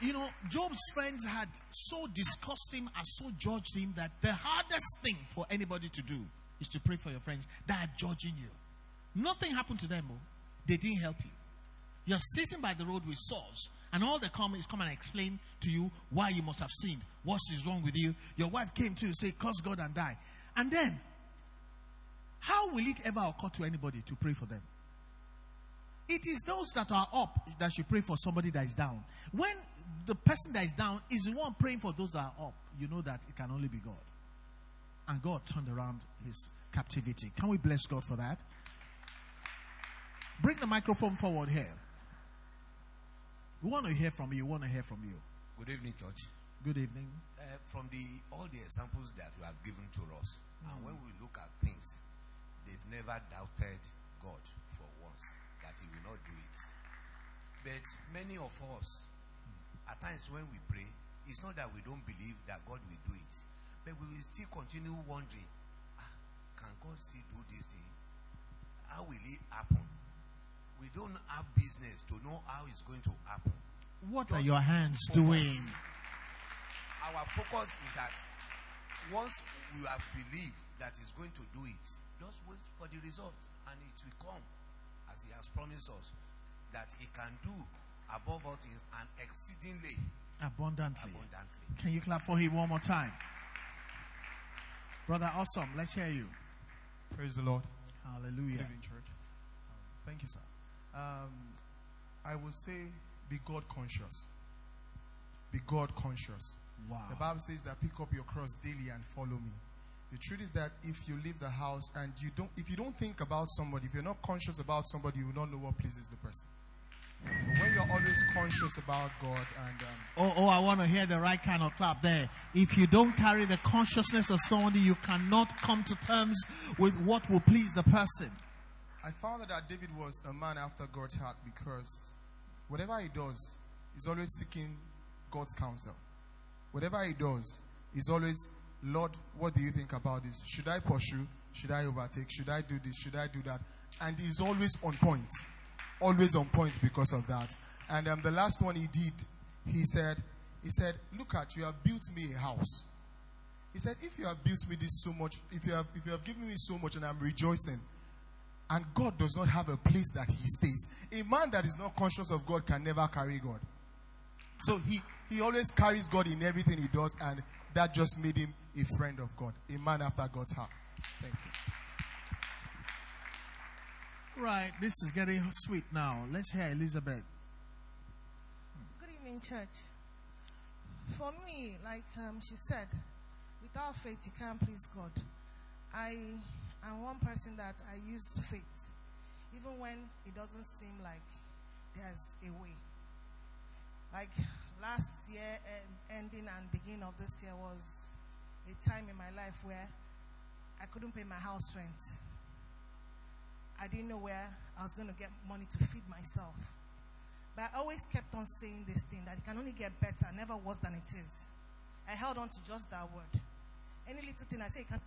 You know, Job's friends had so discussed him and so judged him that the hardest thing for anybody to do is to pray for your friends that are judging you. Nothing happened to them. Oh. They didn't help you. You're sitting by the road with swords, and all they come is come and explain to you why you must have sinned. What is wrong with you? Your wife came to you say, curse God and die. And then, how will it ever occur to anybody to pray for them? It is those that are up that should pray for somebody that is down. When the person that is down is the one praying for those that are up, you know that it can only be God. And God turned around his captivity. Can we bless God for that? Bring the microphone forward here. We want to hear from you. We want to hear from you. Good evening, church. Good evening. Uh, from the all the examples that you have given to us, and when we look at things, they've never doubted God for once that He will not do it. But many of us, at times when we pray, it's not that we don't believe that God will do it, but we will still continue wondering, ah, can God still do this thing? How will it happen? We don't have business to know how it's going to happen. What are your hands focus. doing? Our focus is that once we have believed that He's going to do it, just wait for the result and it will come as He has promised us that He can do above all things and exceedingly Abundantly. abundantly. Can you clap for him one more time? Brother, awesome. Let's hear you. Praise the Lord. Hallelujah. Good evening, church. Um, thank you, sir. Um, I will say, be God conscious. Be God conscious. Wow. The Bible says that pick up your cross daily and follow me. The truth is that if you leave the house and you don't, if you don't think about somebody, if you're not conscious about somebody, you will not know what pleases the person. But when you're always conscious about God and um, Oh, oh, I want to hear the right kind of clap there. If you don't carry the consciousness of somebody, you cannot come to terms with what will please the person. I found out that David was a man after God's heart because whatever he does, he's always seeking God's counsel. Whatever he does, he's always, Lord, what do you think about this? Should I pursue? Should I overtake? Should I do this? Should I do that? And he's always on point. Always on point because of that. And um, the last one he did, he said, he said, look at you have built me a house. He said, if you have built me this so much, if you have, if you have given me so much and I'm rejoicing, and God does not have a place that he stays. A man that is not conscious of God can never carry God. So he, he always carries God in everything he does, and that just made him a friend of God, a man after God's heart. Thank you. Right, this is getting sweet now. Let's hear Elizabeth. Good evening, church. For me, like um, she said, without faith you can't please God. I am one person that I use faith, even when it doesn't seem like there's a way. Like last year, ending and beginning of this year was a time in my life where I couldn't pay my house rent. I didn't know where I was going to get money to feed myself. But I always kept on saying this thing that it can only get better, never worse than it is. I held on to just that word. Any little thing I say, it can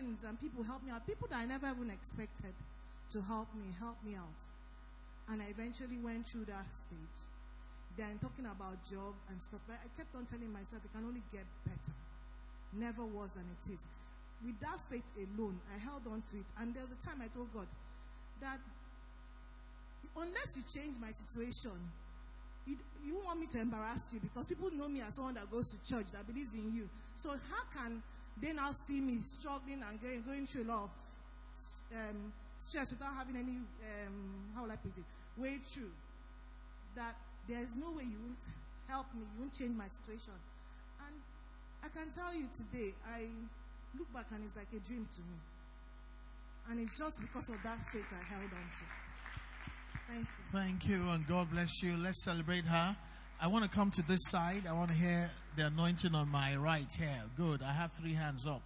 had and people help me out. People that I never even expected to help me, help me out. And I eventually went through that stage. Then talking about job and stuff, but I kept on telling myself it can only get better. Never worse than it is. With that faith alone, I held on to it. And there was a time I told God that unless you change my situation, you, want me to embarrass you because people know me as someone that goes to church, that believes in you. So how can they now see me struggling and going, going through a lot of um, stress without having any, um, how will I put it, way through? That there's no way you won't help me, you won't change my situation. And I can tell you today, I look back and it's like a dream to me. And it's just because of that faith I held on to. Thank you. Thank you, and God bless you. Let's celebrate her. I want to come to this side. I want to hear the anointing on my right here. Good. I have three hands up.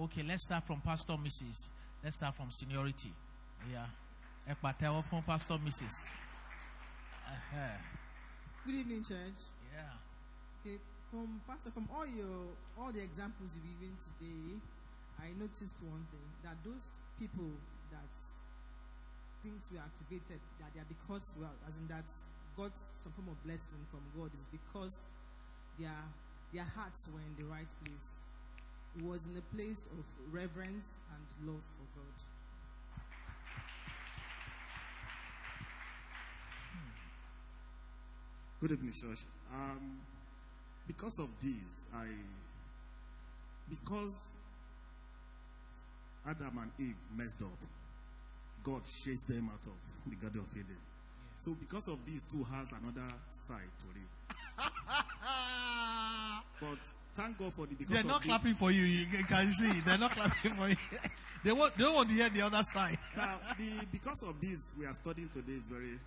Okay, let's start from Pastor Mrs. Let's start from seniority. Yeah. Ekpatewo from Pastor Mrs. Uh-huh. Good evening, church. Yeah. Okay, from Pastor, from all your all the examples you've given today, I noticed one thing that those people that things were activated, that they are because well, as in that got some form of blessing from God is because their their hearts were in the right place. It was in a place of reverence and love for God. Good evening, church. Um, because of this, I because Adam and Eve messed up, God chased them out of the Garden of Eden. So, because of these two, has another side to it. but thank God for the because They're not the, clapping for you. You can- can see. They're not clapping for you. they, want, they don't want to hear the other side. now the because of this we are studying today is very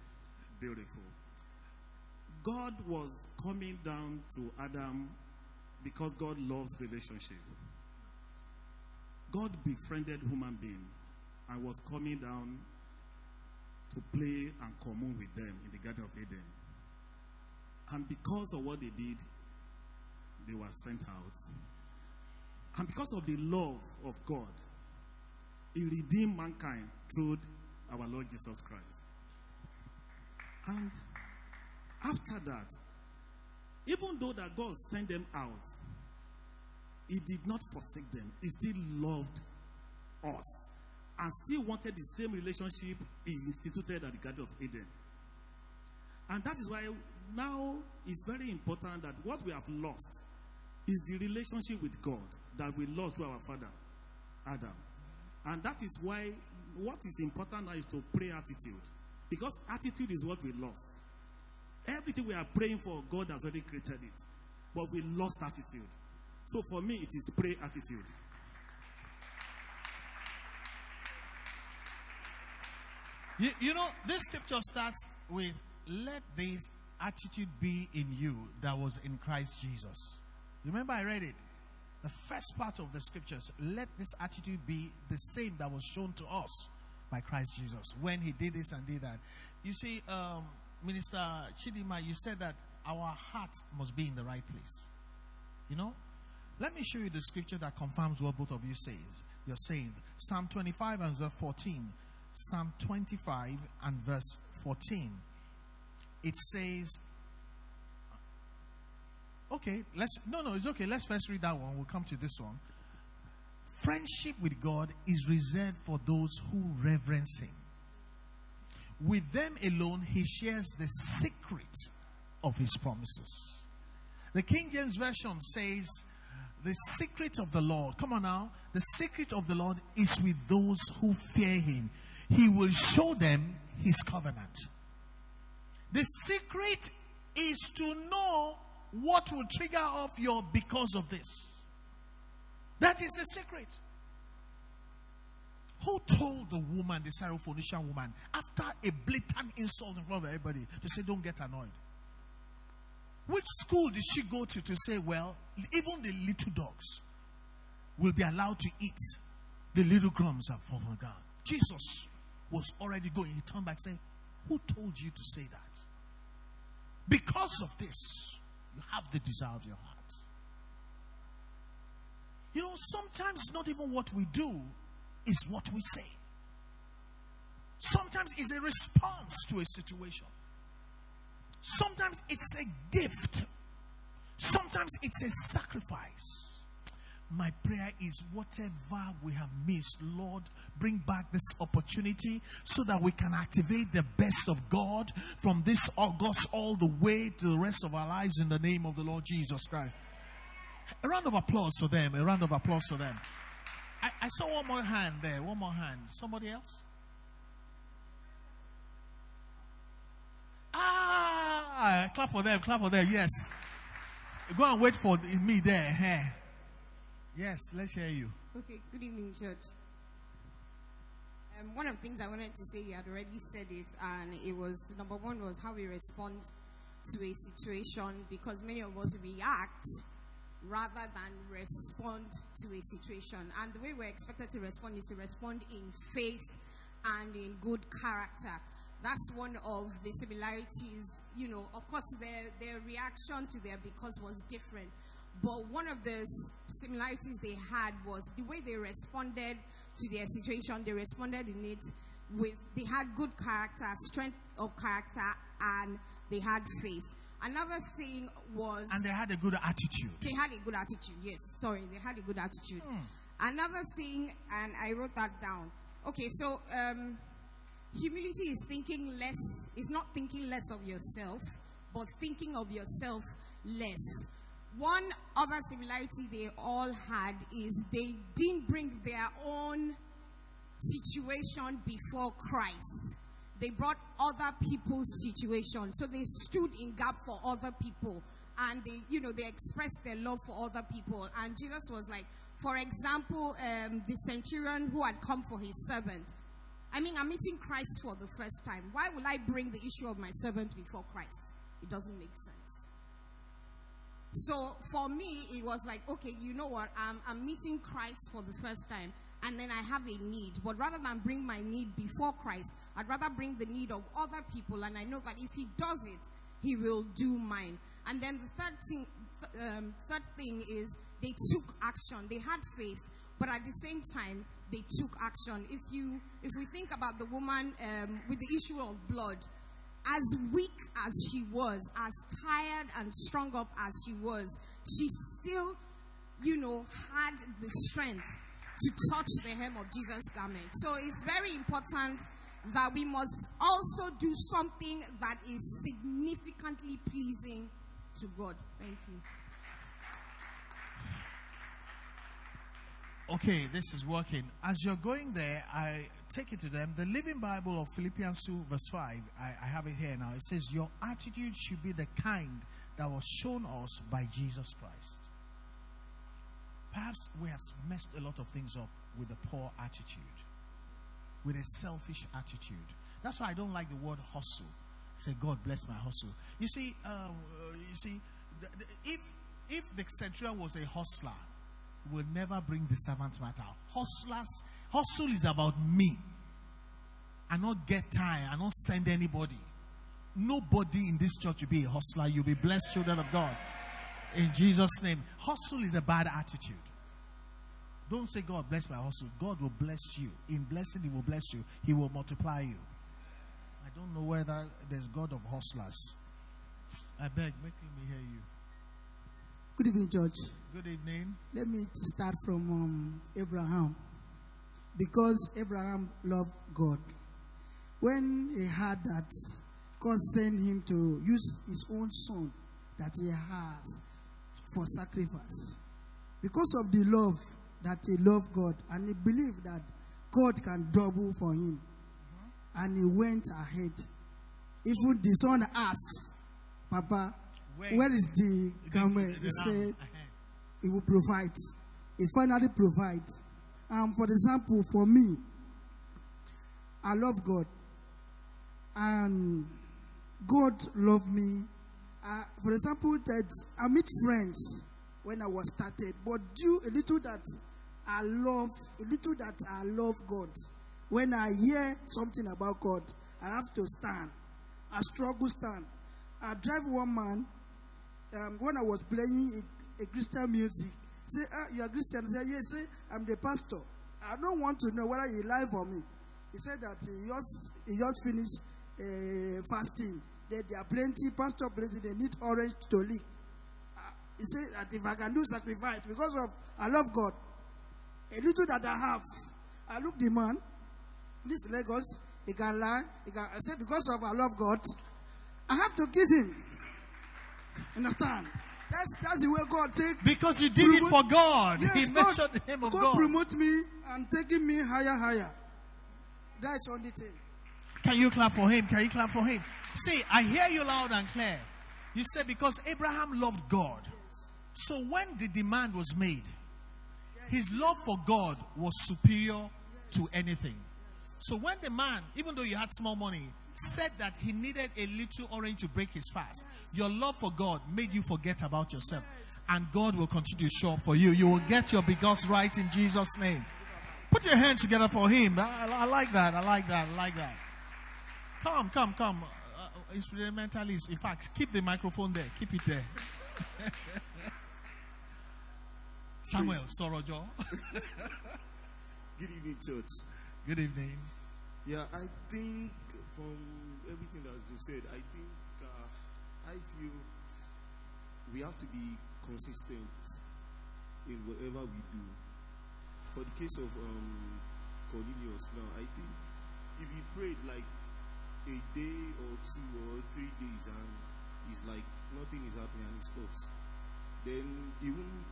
beautiful. God was coming down to Adam because God loves relationship. God befriended human being and was coming down to play and commune with them in the Garden of Eden. And because of what they did, they were sent out. And because of the love of God, he redeemed mankind through our Lord Jesus Christ. And after that, even though that God sent them out, He did not forsake them. He still loved us and still wanted the same relationship He instituted at the Garden of Eden. And that is why now it's very important that what we have lost is the relationship with God that we lost to our father, Adam. And that is why what is important now is to pray attitude. Because attitude is what we lost. Everything we are praying for, God has already created it. But we lost attitude. So for me, it is pray attitude. You, you know, this scripture starts with, let this attitude be in you that was in Christ Jesus. Remember, I read it. The first part of the scriptures, let this attitude be the same that was shown to us by Christ Jesus when he did this and did that. You see, um, Minister Chidima, you said that our heart must be in the right place. You know? Let me show you the scripture that confirms what both of you say. You're saying Psalm 25 and verse 14. Psalm 25 and verse 14. It says, okay, let's, no, no, it's okay. Let's first read that one. We'll come to this one. Friendship with God is reserved for those who reverence Him. With them alone, He shares the secret of His promises. The King James Version says, The secret of the Lord, come on now, the secret of the Lord is with those who fear Him. He will show them His covenant. The secret is to know what will trigger off your because of this. That is the secret. Who told the woman, the Syrophoenician woman, after a blatant insult in front of everybody, to say, Don't get annoyed? Which school did she go to to say, Well, even the little dogs will be allowed to eat the little crumbs that fall from ground? Jesus was already going. He turned back saying, Who told you to say that? Because of this, you have the desire of your heart. You know, sometimes it's not even what we do, it's what we say. Sometimes it's a response to a situation. Sometimes it's a gift. Sometimes it's a sacrifice. My prayer is whatever we have missed, Lord, bring back this opportunity so that we can activate the best of God from this August all the way to the rest of our lives in the name of the Lord Jesus Christ. A round of applause for them. A round of applause for them. I, I saw one more hand there. One more hand. Somebody else? Ah, clap for them. Clap for them. Yes. Go and wait for me there. Hey. Yes, let's hear you. Okay, good evening, church. Um, one of the things I wanted to say, you had already said it, and it was number one was how we respond to a situation because many of us react rather than respond to a situation. And the way we're expected to respond is to respond in faith and in good character. That's one of the similarities. You know, of course, their, their reaction to their because was different. But one of the similarities they had was the way they responded to their situation. They responded in it with, they had good character, strength of character, and they had faith. Another thing was. And they had a good attitude. They had a good attitude, yes. Sorry, they had a good attitude. Another thing, and I wrote that down. Okay, so um, humility is thinking less, it's not thinking less of yourself, but thinking of yourself less. One other similarity they all had is they didn't bring their own situation before Christ. They brought other people's situation. So they stood in gap for other people. And they, you know, they expressed their love for other people. And Jesus was like, for example, um, the centurion who had come for his servant. I mean, I'm meeting Christ for the first time. Why will I bring the issue of my servant before Christ? It doesn't make sense. So for me, it was like, okay, you know what? I'm, I'm meeting Christ for the first time, and then I have a need. But rather than bring my need before Christ, I'd rather bring the need of other people, and I know that if He does it, He will do mine. And then the third thing, th- um, third thing is they took action. They had faith, but at the same time, they took action. If you, if we think about the woman um, with the issue of blood, as weak as she was, as tired and strung up as she was, she still, you know, had the strength to touch the hem of Jesus' garment. So it's very important that we must also do something that is significantly pleasing to God. Thank you. Okay, this is working. As you're going there, I take it to them. The Living Bible of Philippians 2, verse 5, I, I have it here now. It says, Your attitude should be the kind that was shown us by Jesus Christ. Perhaps we have messed a lot of things up with a poor attitude, with a selfish attitude. That's why I don't like the word hustle. I Say, God bless my hustle. You see, um, uh, you see, if if the centurion was a hustler, will never bring the servant matter. Hustlers, hustle is about me. I not get tired. I not send anybody. Nobody in this church will be a hustler. You'll be blessed, children of God. In Jesus' name. Hustle is a bad attitude. Don't say, God bless my hustle. God will bless you. In blessing, He will bless you. He will multiply you. I don't know whether there's God of hustlers. I beg, make me hear you. Good evening, George. Good evening. Let me start from um, Abraham. Because Abraham loved God. When he heard that God sent him to use his own son that he has for sacrifice, because of the love that he loved God and he believed that God can double for him, and he went ahead. Even the son asked, Papa, Where- is the garment? They said, Uh-huh. will provide. It finally provide. Um, for example, for me, I love God, and God loved me. Uh, for example, that I meet friends when I was started, but due a little that I love, a little that I love God. When I hear something about God, I have to stand. I struggle stand. I drive one man um, when I was playing a, a Christian music, say, ah, you are Christian? Said, yes, say, I'm the pastor. I don't want to know whether he lied for me. He said that he just, he just finished uh, fasting. That there are plenty, pastor plenty, they need orange to lick. Ah, He said that if I can do sacrifice, because of, I love God, a little that I have, I look the man, this Lagos, he can lie, he can, I said, because of I love God, I have to give him. Understand? That's that's the way God take. Because you did it for God. Yes, he God, mentioned the name of God, God. promote me and taking me higher, higher. That's only thing. Can you clap for him? Can you clap for him? See, I hear you loud and clear. You said because Abraham loved God. So when the demand was made, his love for God was superior to anything. So when the man, even though you had small money, said that he needed a little orange to break his fast, your love for God made you forget about yourself. and God will continue to show up for you. You will get your because right in Jesus' name. Put your hands together for Him. I, I like that. I like that. I like that. Come, come, come. Uh, uh, instrumentalist. In fact, keep the microphone there. Keep it there. Samuel Sorojo. Good evening, church. Good evening. Yeah, I think from everything that's been said, I think uh, I feel we have to be consistent in whatever we do. For the case of um, Cornelius, now I think if he prayed like a day or two or three days and it's like nothing is happening and he stops, then he won't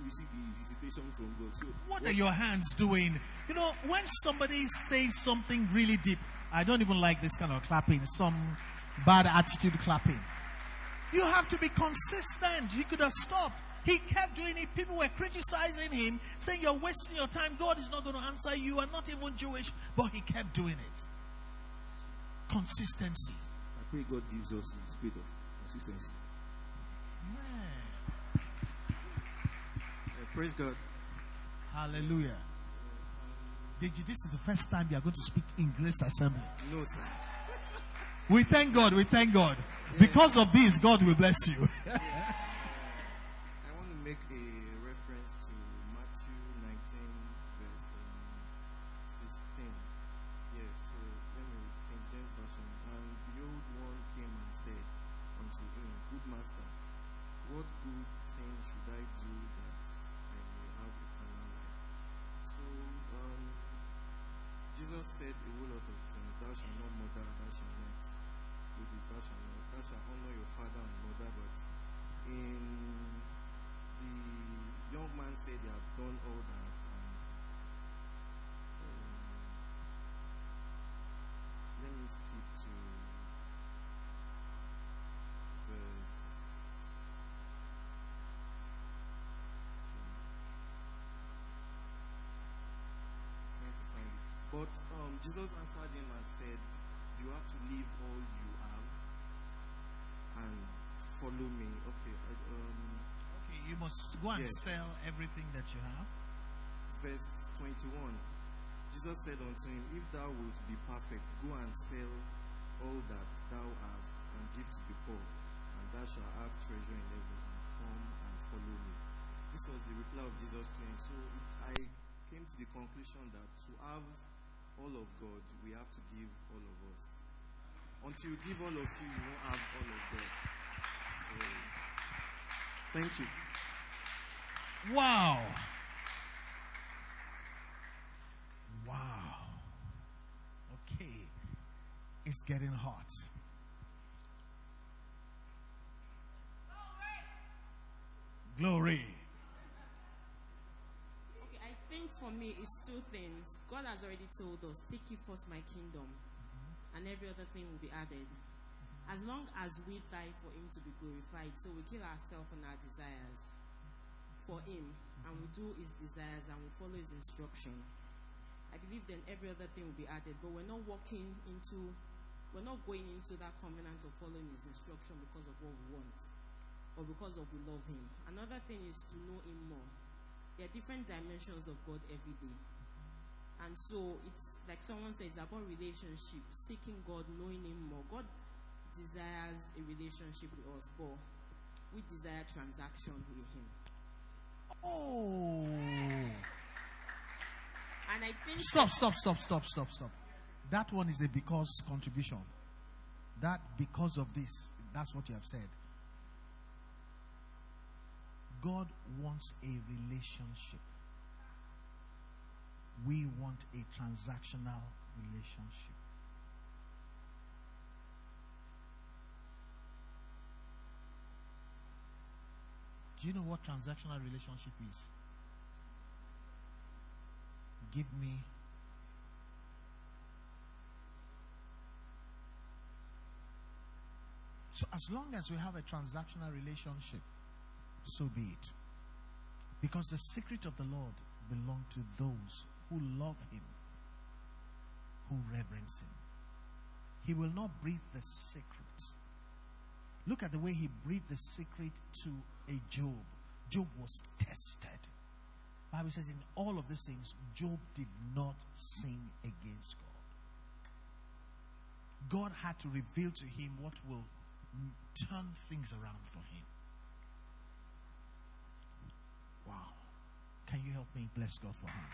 receive the visitation from God. So What are your hands doing? You know, when somebody says something really deep, I don't even like this kind of clapping, some bad attitude clapping. You have to be consistent. He could have stopped. He kept doing it. People were criticizing him, saying, You're wasting your time. God is not going to answer you. And not even Jewish. But he kept doing it. Consistency. I pray God gives us the spirit of consistency. Man. praise God. Hallelujah. Deji, this is the first time you are going to speak in Grace Assembly. No, sir. We thank God. We thank God. Because of this, God will bless you. Jesus answered him and said, You have to leave all you have and follow me. Okay, I, um, Okay, you must go and Yes. sell everything that you have. verse 21. Jesus said unto him, If thou wilt be perfect, go and sell all that thou hast and give to the poor, and thou shalt have treasure in heaven, and come and follow me. This was the reply of Jesus to him. So it, I came to the conclusion that to have all of God, we have to give all of us. Until you give all of you, you won't have all of God. So, thank you. Wow. Wow. Okay. It's getting hot. Glory. Think for me it's two things. God has already told us, seek ye first my kingdom, and every other thing will be added. As long as we die for him to be glorified, so we kill ourselves and our desires for him, and we do his desires and we follow his instruction. I believe then every other thing will be added, but we're not walking into, we're not going into that covenant of following his instruction because of what we want or because of we love him. Another thing is to know him more. There are different dimensions of God every day. And so it's like someone said, it's about relationship, seeking God, knowing him more. God desires a relationship with us, but we desire transaction with him. Oh. And I think Stop, stop, stop, stop, stop, stop. That one is a because contribution. That because of this, that's what you have said. God wants a relationship. We want a transactional relationship. Do you know what transactional relationship is? Give me So as long as we have a transactional relationship, so be it. Because the secret of the Lord belong to those who love him, who reverence him. He will not breathe the secret. Look at the way he breathed the secret to a Job Job was tested. Bible says in all of these things, Job did not sin against God. God had to reveal to him what will turn things around for him. Wow. Can you help me bless God for him?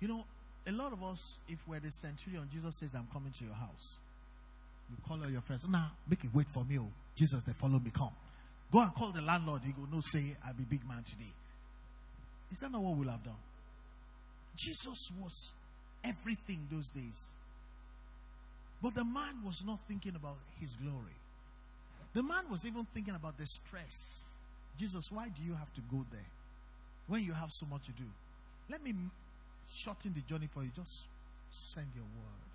You know, a lot of us, if we're the centurion, Jesus says, I'm coming to your house. You call all your friends, nah, make it wait for me. Oh. Jesus, they follow me, come. Go and call the landlord. He go, no, say, I'll be big man today. Is that not what we'll have done? Jesus was everything those days. But the man was not thinking about his glory. The man was even thinking about the stress. Jesus, why do you have to go there when you have so much to do? Let me shorten the journey for you. Just send your word.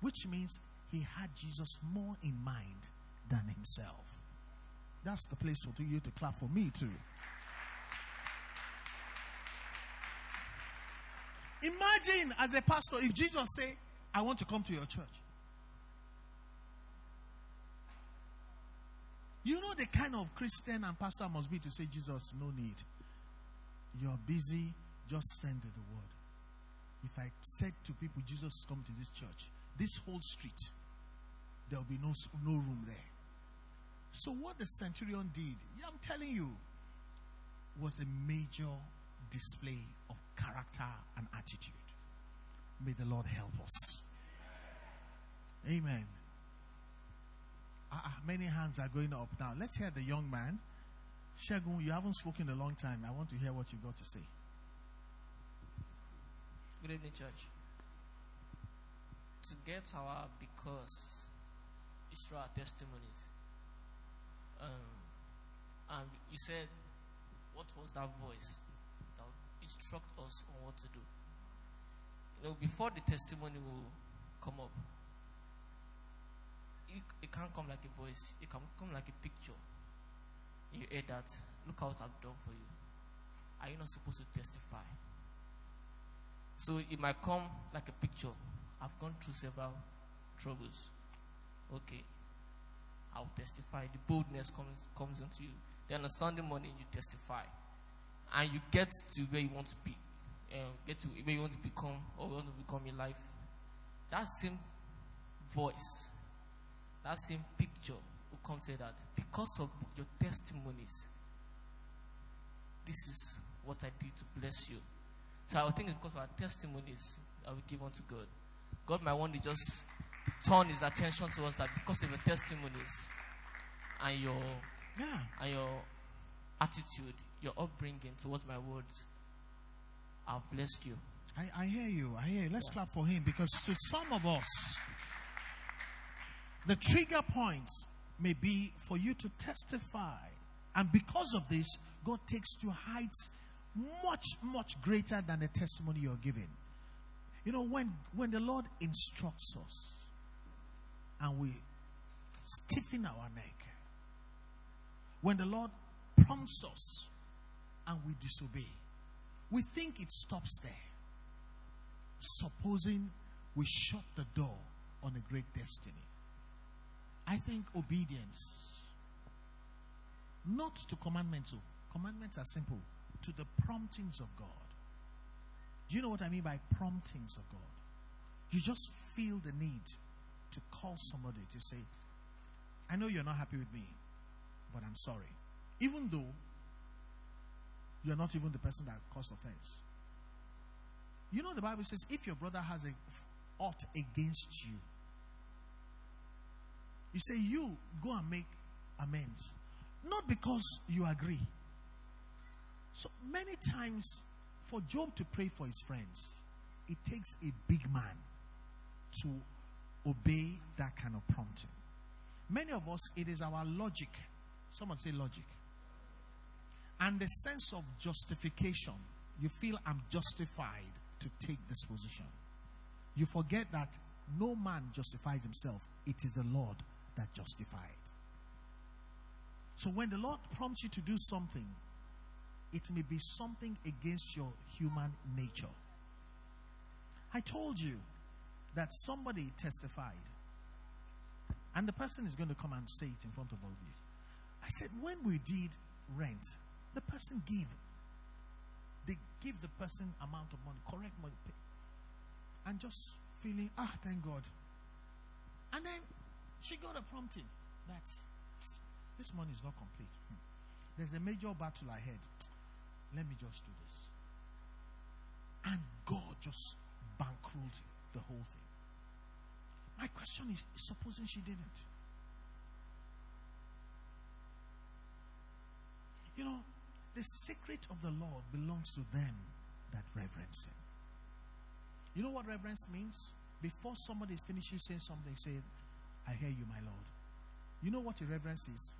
Which means he had Jesus more in mind than himself. That's the place for you to clap for me too. Imagine as a pastor if Jesus say, I want to come to your church. You know the kind of Christian and pastor must be to say, Jesus, no need. You're busy, just send the word. If I said to people, Jesus coming to this church, this whole street, there'll be no, no room there. So, what the centurion did, I'm telling you, was a major display of character and attitude. May the Lord help us. Amen. Ah, many hands are going up now. Let's hear the young man. Shagun, you haven't spoken a long time. I want to hear what you've got to say. Good evening, church. To get our because is through our testimonies. Um, and you said, what was that voice that instruct us on what to do? You know, before the testimony will come up, it, can't come like a voice. It can come like a picture. You hear that. Look how I've done for you. Are you not supposed to testify? So it might come like a picture. I've gone through several troubles. Okay. I'll testify. The boldness comes comes into you. Then on a Sunday morning you testify. And you get to where you want to be. Um, get to where you want to become or you want to become in life. That same voice, that same picture will come to that. Because of your testimonies, this is what I did to bless you. So I think because of our testimonies that we give unto God. God might want to just turn his attention to us that because of your testimonies and your yeah. and your attitude, your upbringing towards my words, I've blessed you. I, I hear you. I hear you. Let's clap for him because to some of us, the trigger point may be for you to testify. And because of this, God takes to heights much, much greater than the testimony you're giving. You know, when, when the Lord instructs us and we stiffen our neck, when the Lord prompts us and we disobey, we think it stops there. Supposing we shut the door on a great destiny. I think obedience, not to commandments, oh, commandments are simple, to the promptings of God. Do you know what I mean by promptings of God? You just feel the need to call somebody to say, I know you're not happy with me, but I'm sorry. Even though you're not even the person that caused offense. You know, the Bible says if your brother has a ought against you, you say, You go and make amends. Not because you agree. So many times, for Job to pray for his friends, it takes a big man to obey that kind of prompting. Many of us, it is our logic. Someone say logic. And the sense of justification. You feel I'm justified to take this position. You forget that no man justifies himself, it is the Lord that justifies. So when the Lord prompts you to do something, it may be something against your human nature. I told you, that somebody testified, and the person is going to come and say it in front of all of you. I said, when we did rent, the person gave. They give the person amount of money, correct money, and just feeling, ah, thank God. And then she got a prompting that this money is not complete. Hmm. There's a major battle ahead. Let me just do this. And God just bankrolled the whole thing. My question is supposing she didn't. You know, the secret of the Lord belongs to them that reverence Him. You know what reverence means? Before somebody finishes saying something, say, I hear you, my Lord. You know what irreverence reverence is?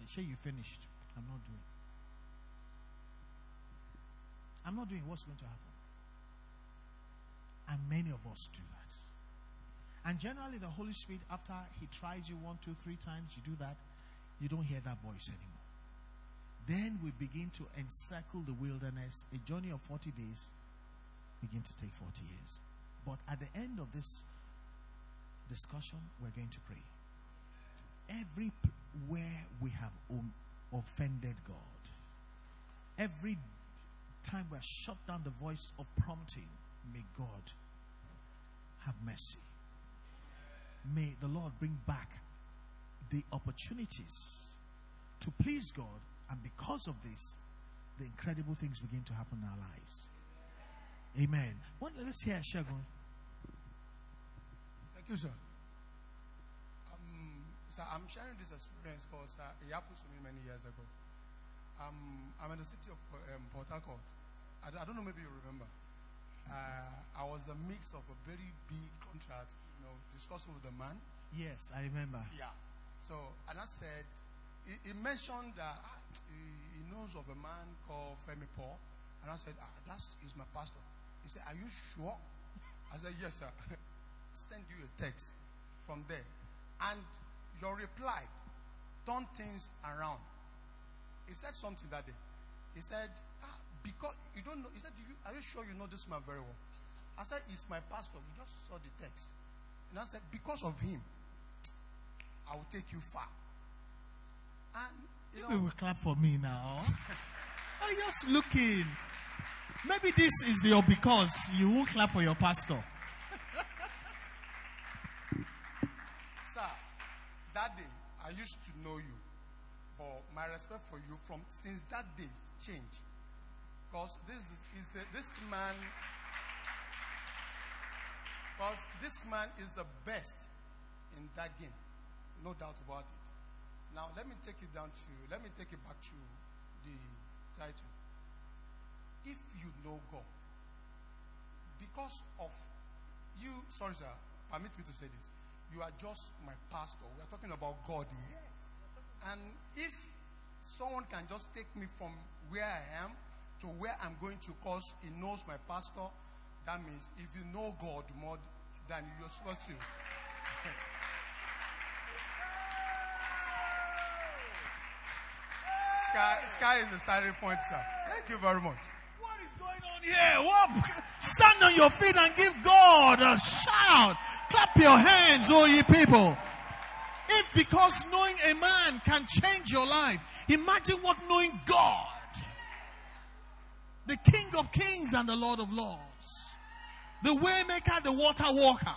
They say you finished. I'm not doing. I'm not doing what's going to happen. And many of us do that. And generally, the Holy Spirit, after He tries you one, two, three times, you do that, you don't hear that voice anymore. Then we begin to encircle the wilderness. A journey of 40 days begin to take 40 years. But at the end of this discussion, we're going to pray. Everywhere we have offended God, every time we have shut down the voice of prompting, may God have mercy. May the Lord bring back the opportunities to please God, and because of this, the incredible things begin to happen in our lives. Amen. What, let's hear Shagun. You, sir. Um, sir, I'm sharing this experience because uh, it happened to me many years ago. Um, I'm in the city of um, Port Harcourt. I, I, don't know, maybe you remember. Uh, I was the mix of a very big contract, you know, discussing with the man. Yes, I remember. Yeah. So, and I said, he, he mentioned that ah, he, he, knows of a man called Femi Paul. And I said, ah, that's is my pastor. He said, Are you sure? I said, Yes, sir. Send you a text from there. And your reply turned things around. He said something that day. He said, ah, because you don't know, he said, you, Are you sure you know this man very well? I said, He's my pastor. You just saw the text. And I said, Because of him, I will take you far. And you know, will clap for me now. I'm just looking. Maybe this is your because you won't clap for your pastor. That day I used to know you, but my respect for you from since that day changed. Because this is, is the, this man, because this man is the best in that game, no doubt about it. Now let me take it down to, let me take it back to the title if you know God, because of you, sorry, sir, permit me to say this. You are just my pastor. We are talking about God here. And if someone can just take me from where I am to where I'm going to, because he knows my pastor, that means if you know God more than you're supposed to. Sky, sky is the starting point, sir. Thank you very much yeah, whoop. Stand on your feet and give God a shout. Clap your hands, all ye people. If because knowing a man can change your life, imagine what knowing God, the King of kings and the Lord of lords, the waymaker, the water walker,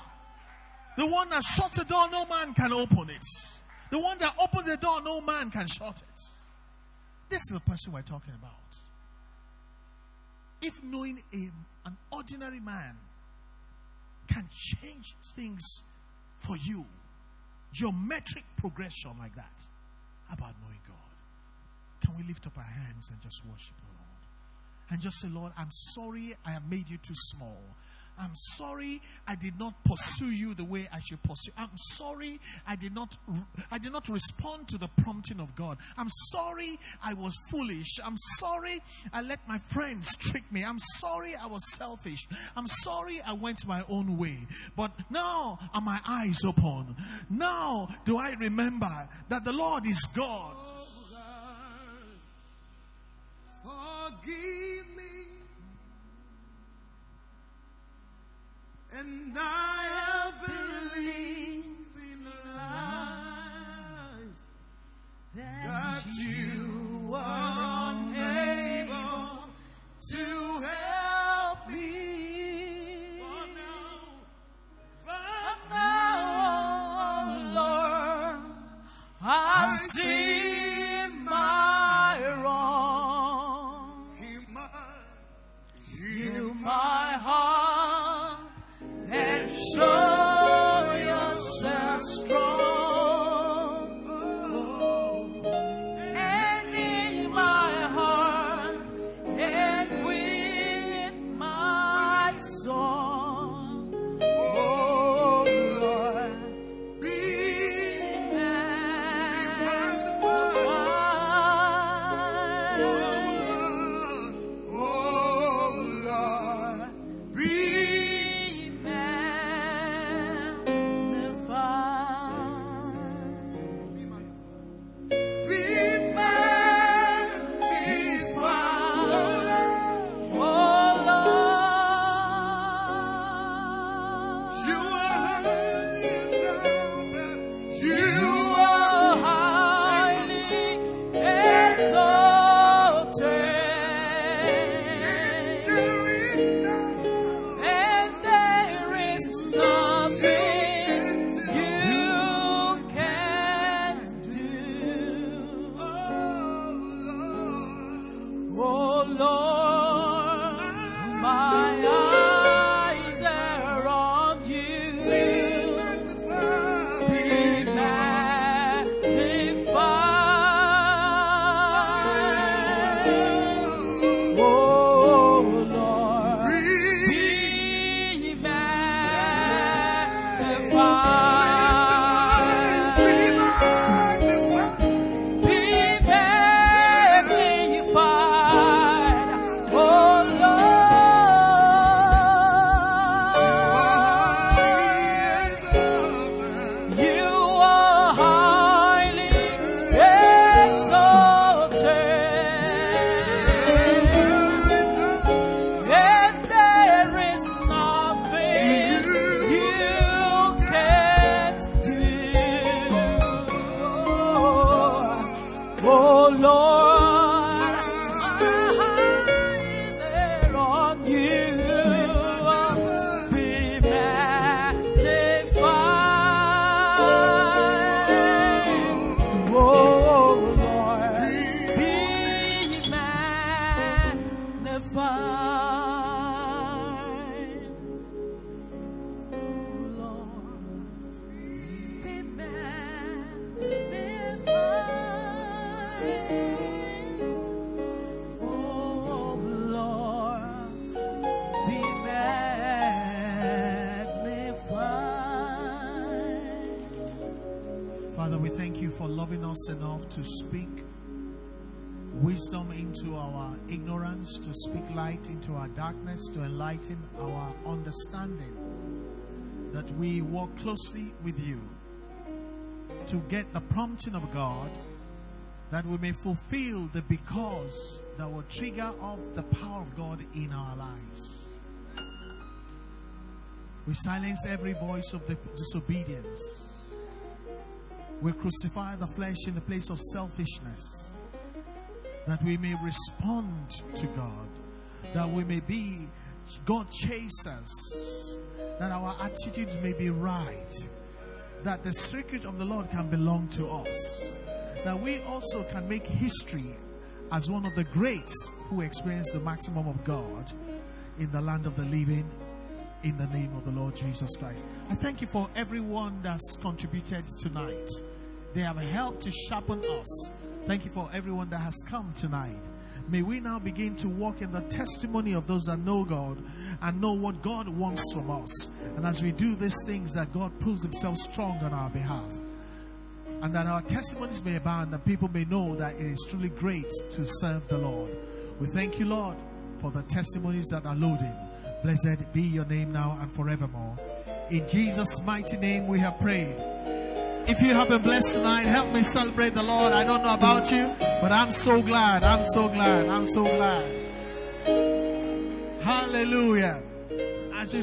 the one that shuts the door, no man can open it. The one that opens the door, no man can shut it. This is the person we're talking about. If knowing a, an ordinary man can change things for you, geometric progression like that, how about knowing God? Can we lift up our hands and just worship the Lord? And just say, Lord, I'm sorry I have made you too small. I'm sorry I did not pursue you the way I should pursue. I'm sorry I did not I did not respond to the prompting of God. I'm sorry I was foolish. I'm sorry I let my friends trick me. I'm sorry I was selfish. I'm sorry I went my own way. But now are my eyes open. Now do I remember that the Lord is God. Forgive me And I believe in lies that you are unable to. Into our darkness, to enlighten our understanding, that we walk closely with you, to get the prompting of God, that we may fulfill the because that will trigger off the power of God in our lives. We silence every voice of disobedience. We crucify the flesh in the place of selfishness that we may respond to God, that we may be God chasers, that our attitudes may be right, that the secret of the Lord can belong to us, that we also can make history as one of the greats who experienced the maximum of God in the land of the living in the name of the Lord Jesus Christ. I thank you for everyone that's contributed tonight. They have helped to sharpen us. Thank you for everyone that has come tonight. May we now begin to walk in the testimony of those that know God and know what God wants from us. And as we do these things, that God proves Himself strong on our behalf. And that our testimonies may abound and people may know that it is truly great to serve the Lord. We thank you, Lord, for the testimonies that are loading. Blessed be your name now and forevermore. In Jesus' mighty name we have prayed. If you have been blessed tonight, help me celebrate the Lord. I don't know about you, but I'm so glad. I'm so glad. I'm so glad. Hallelujah. As you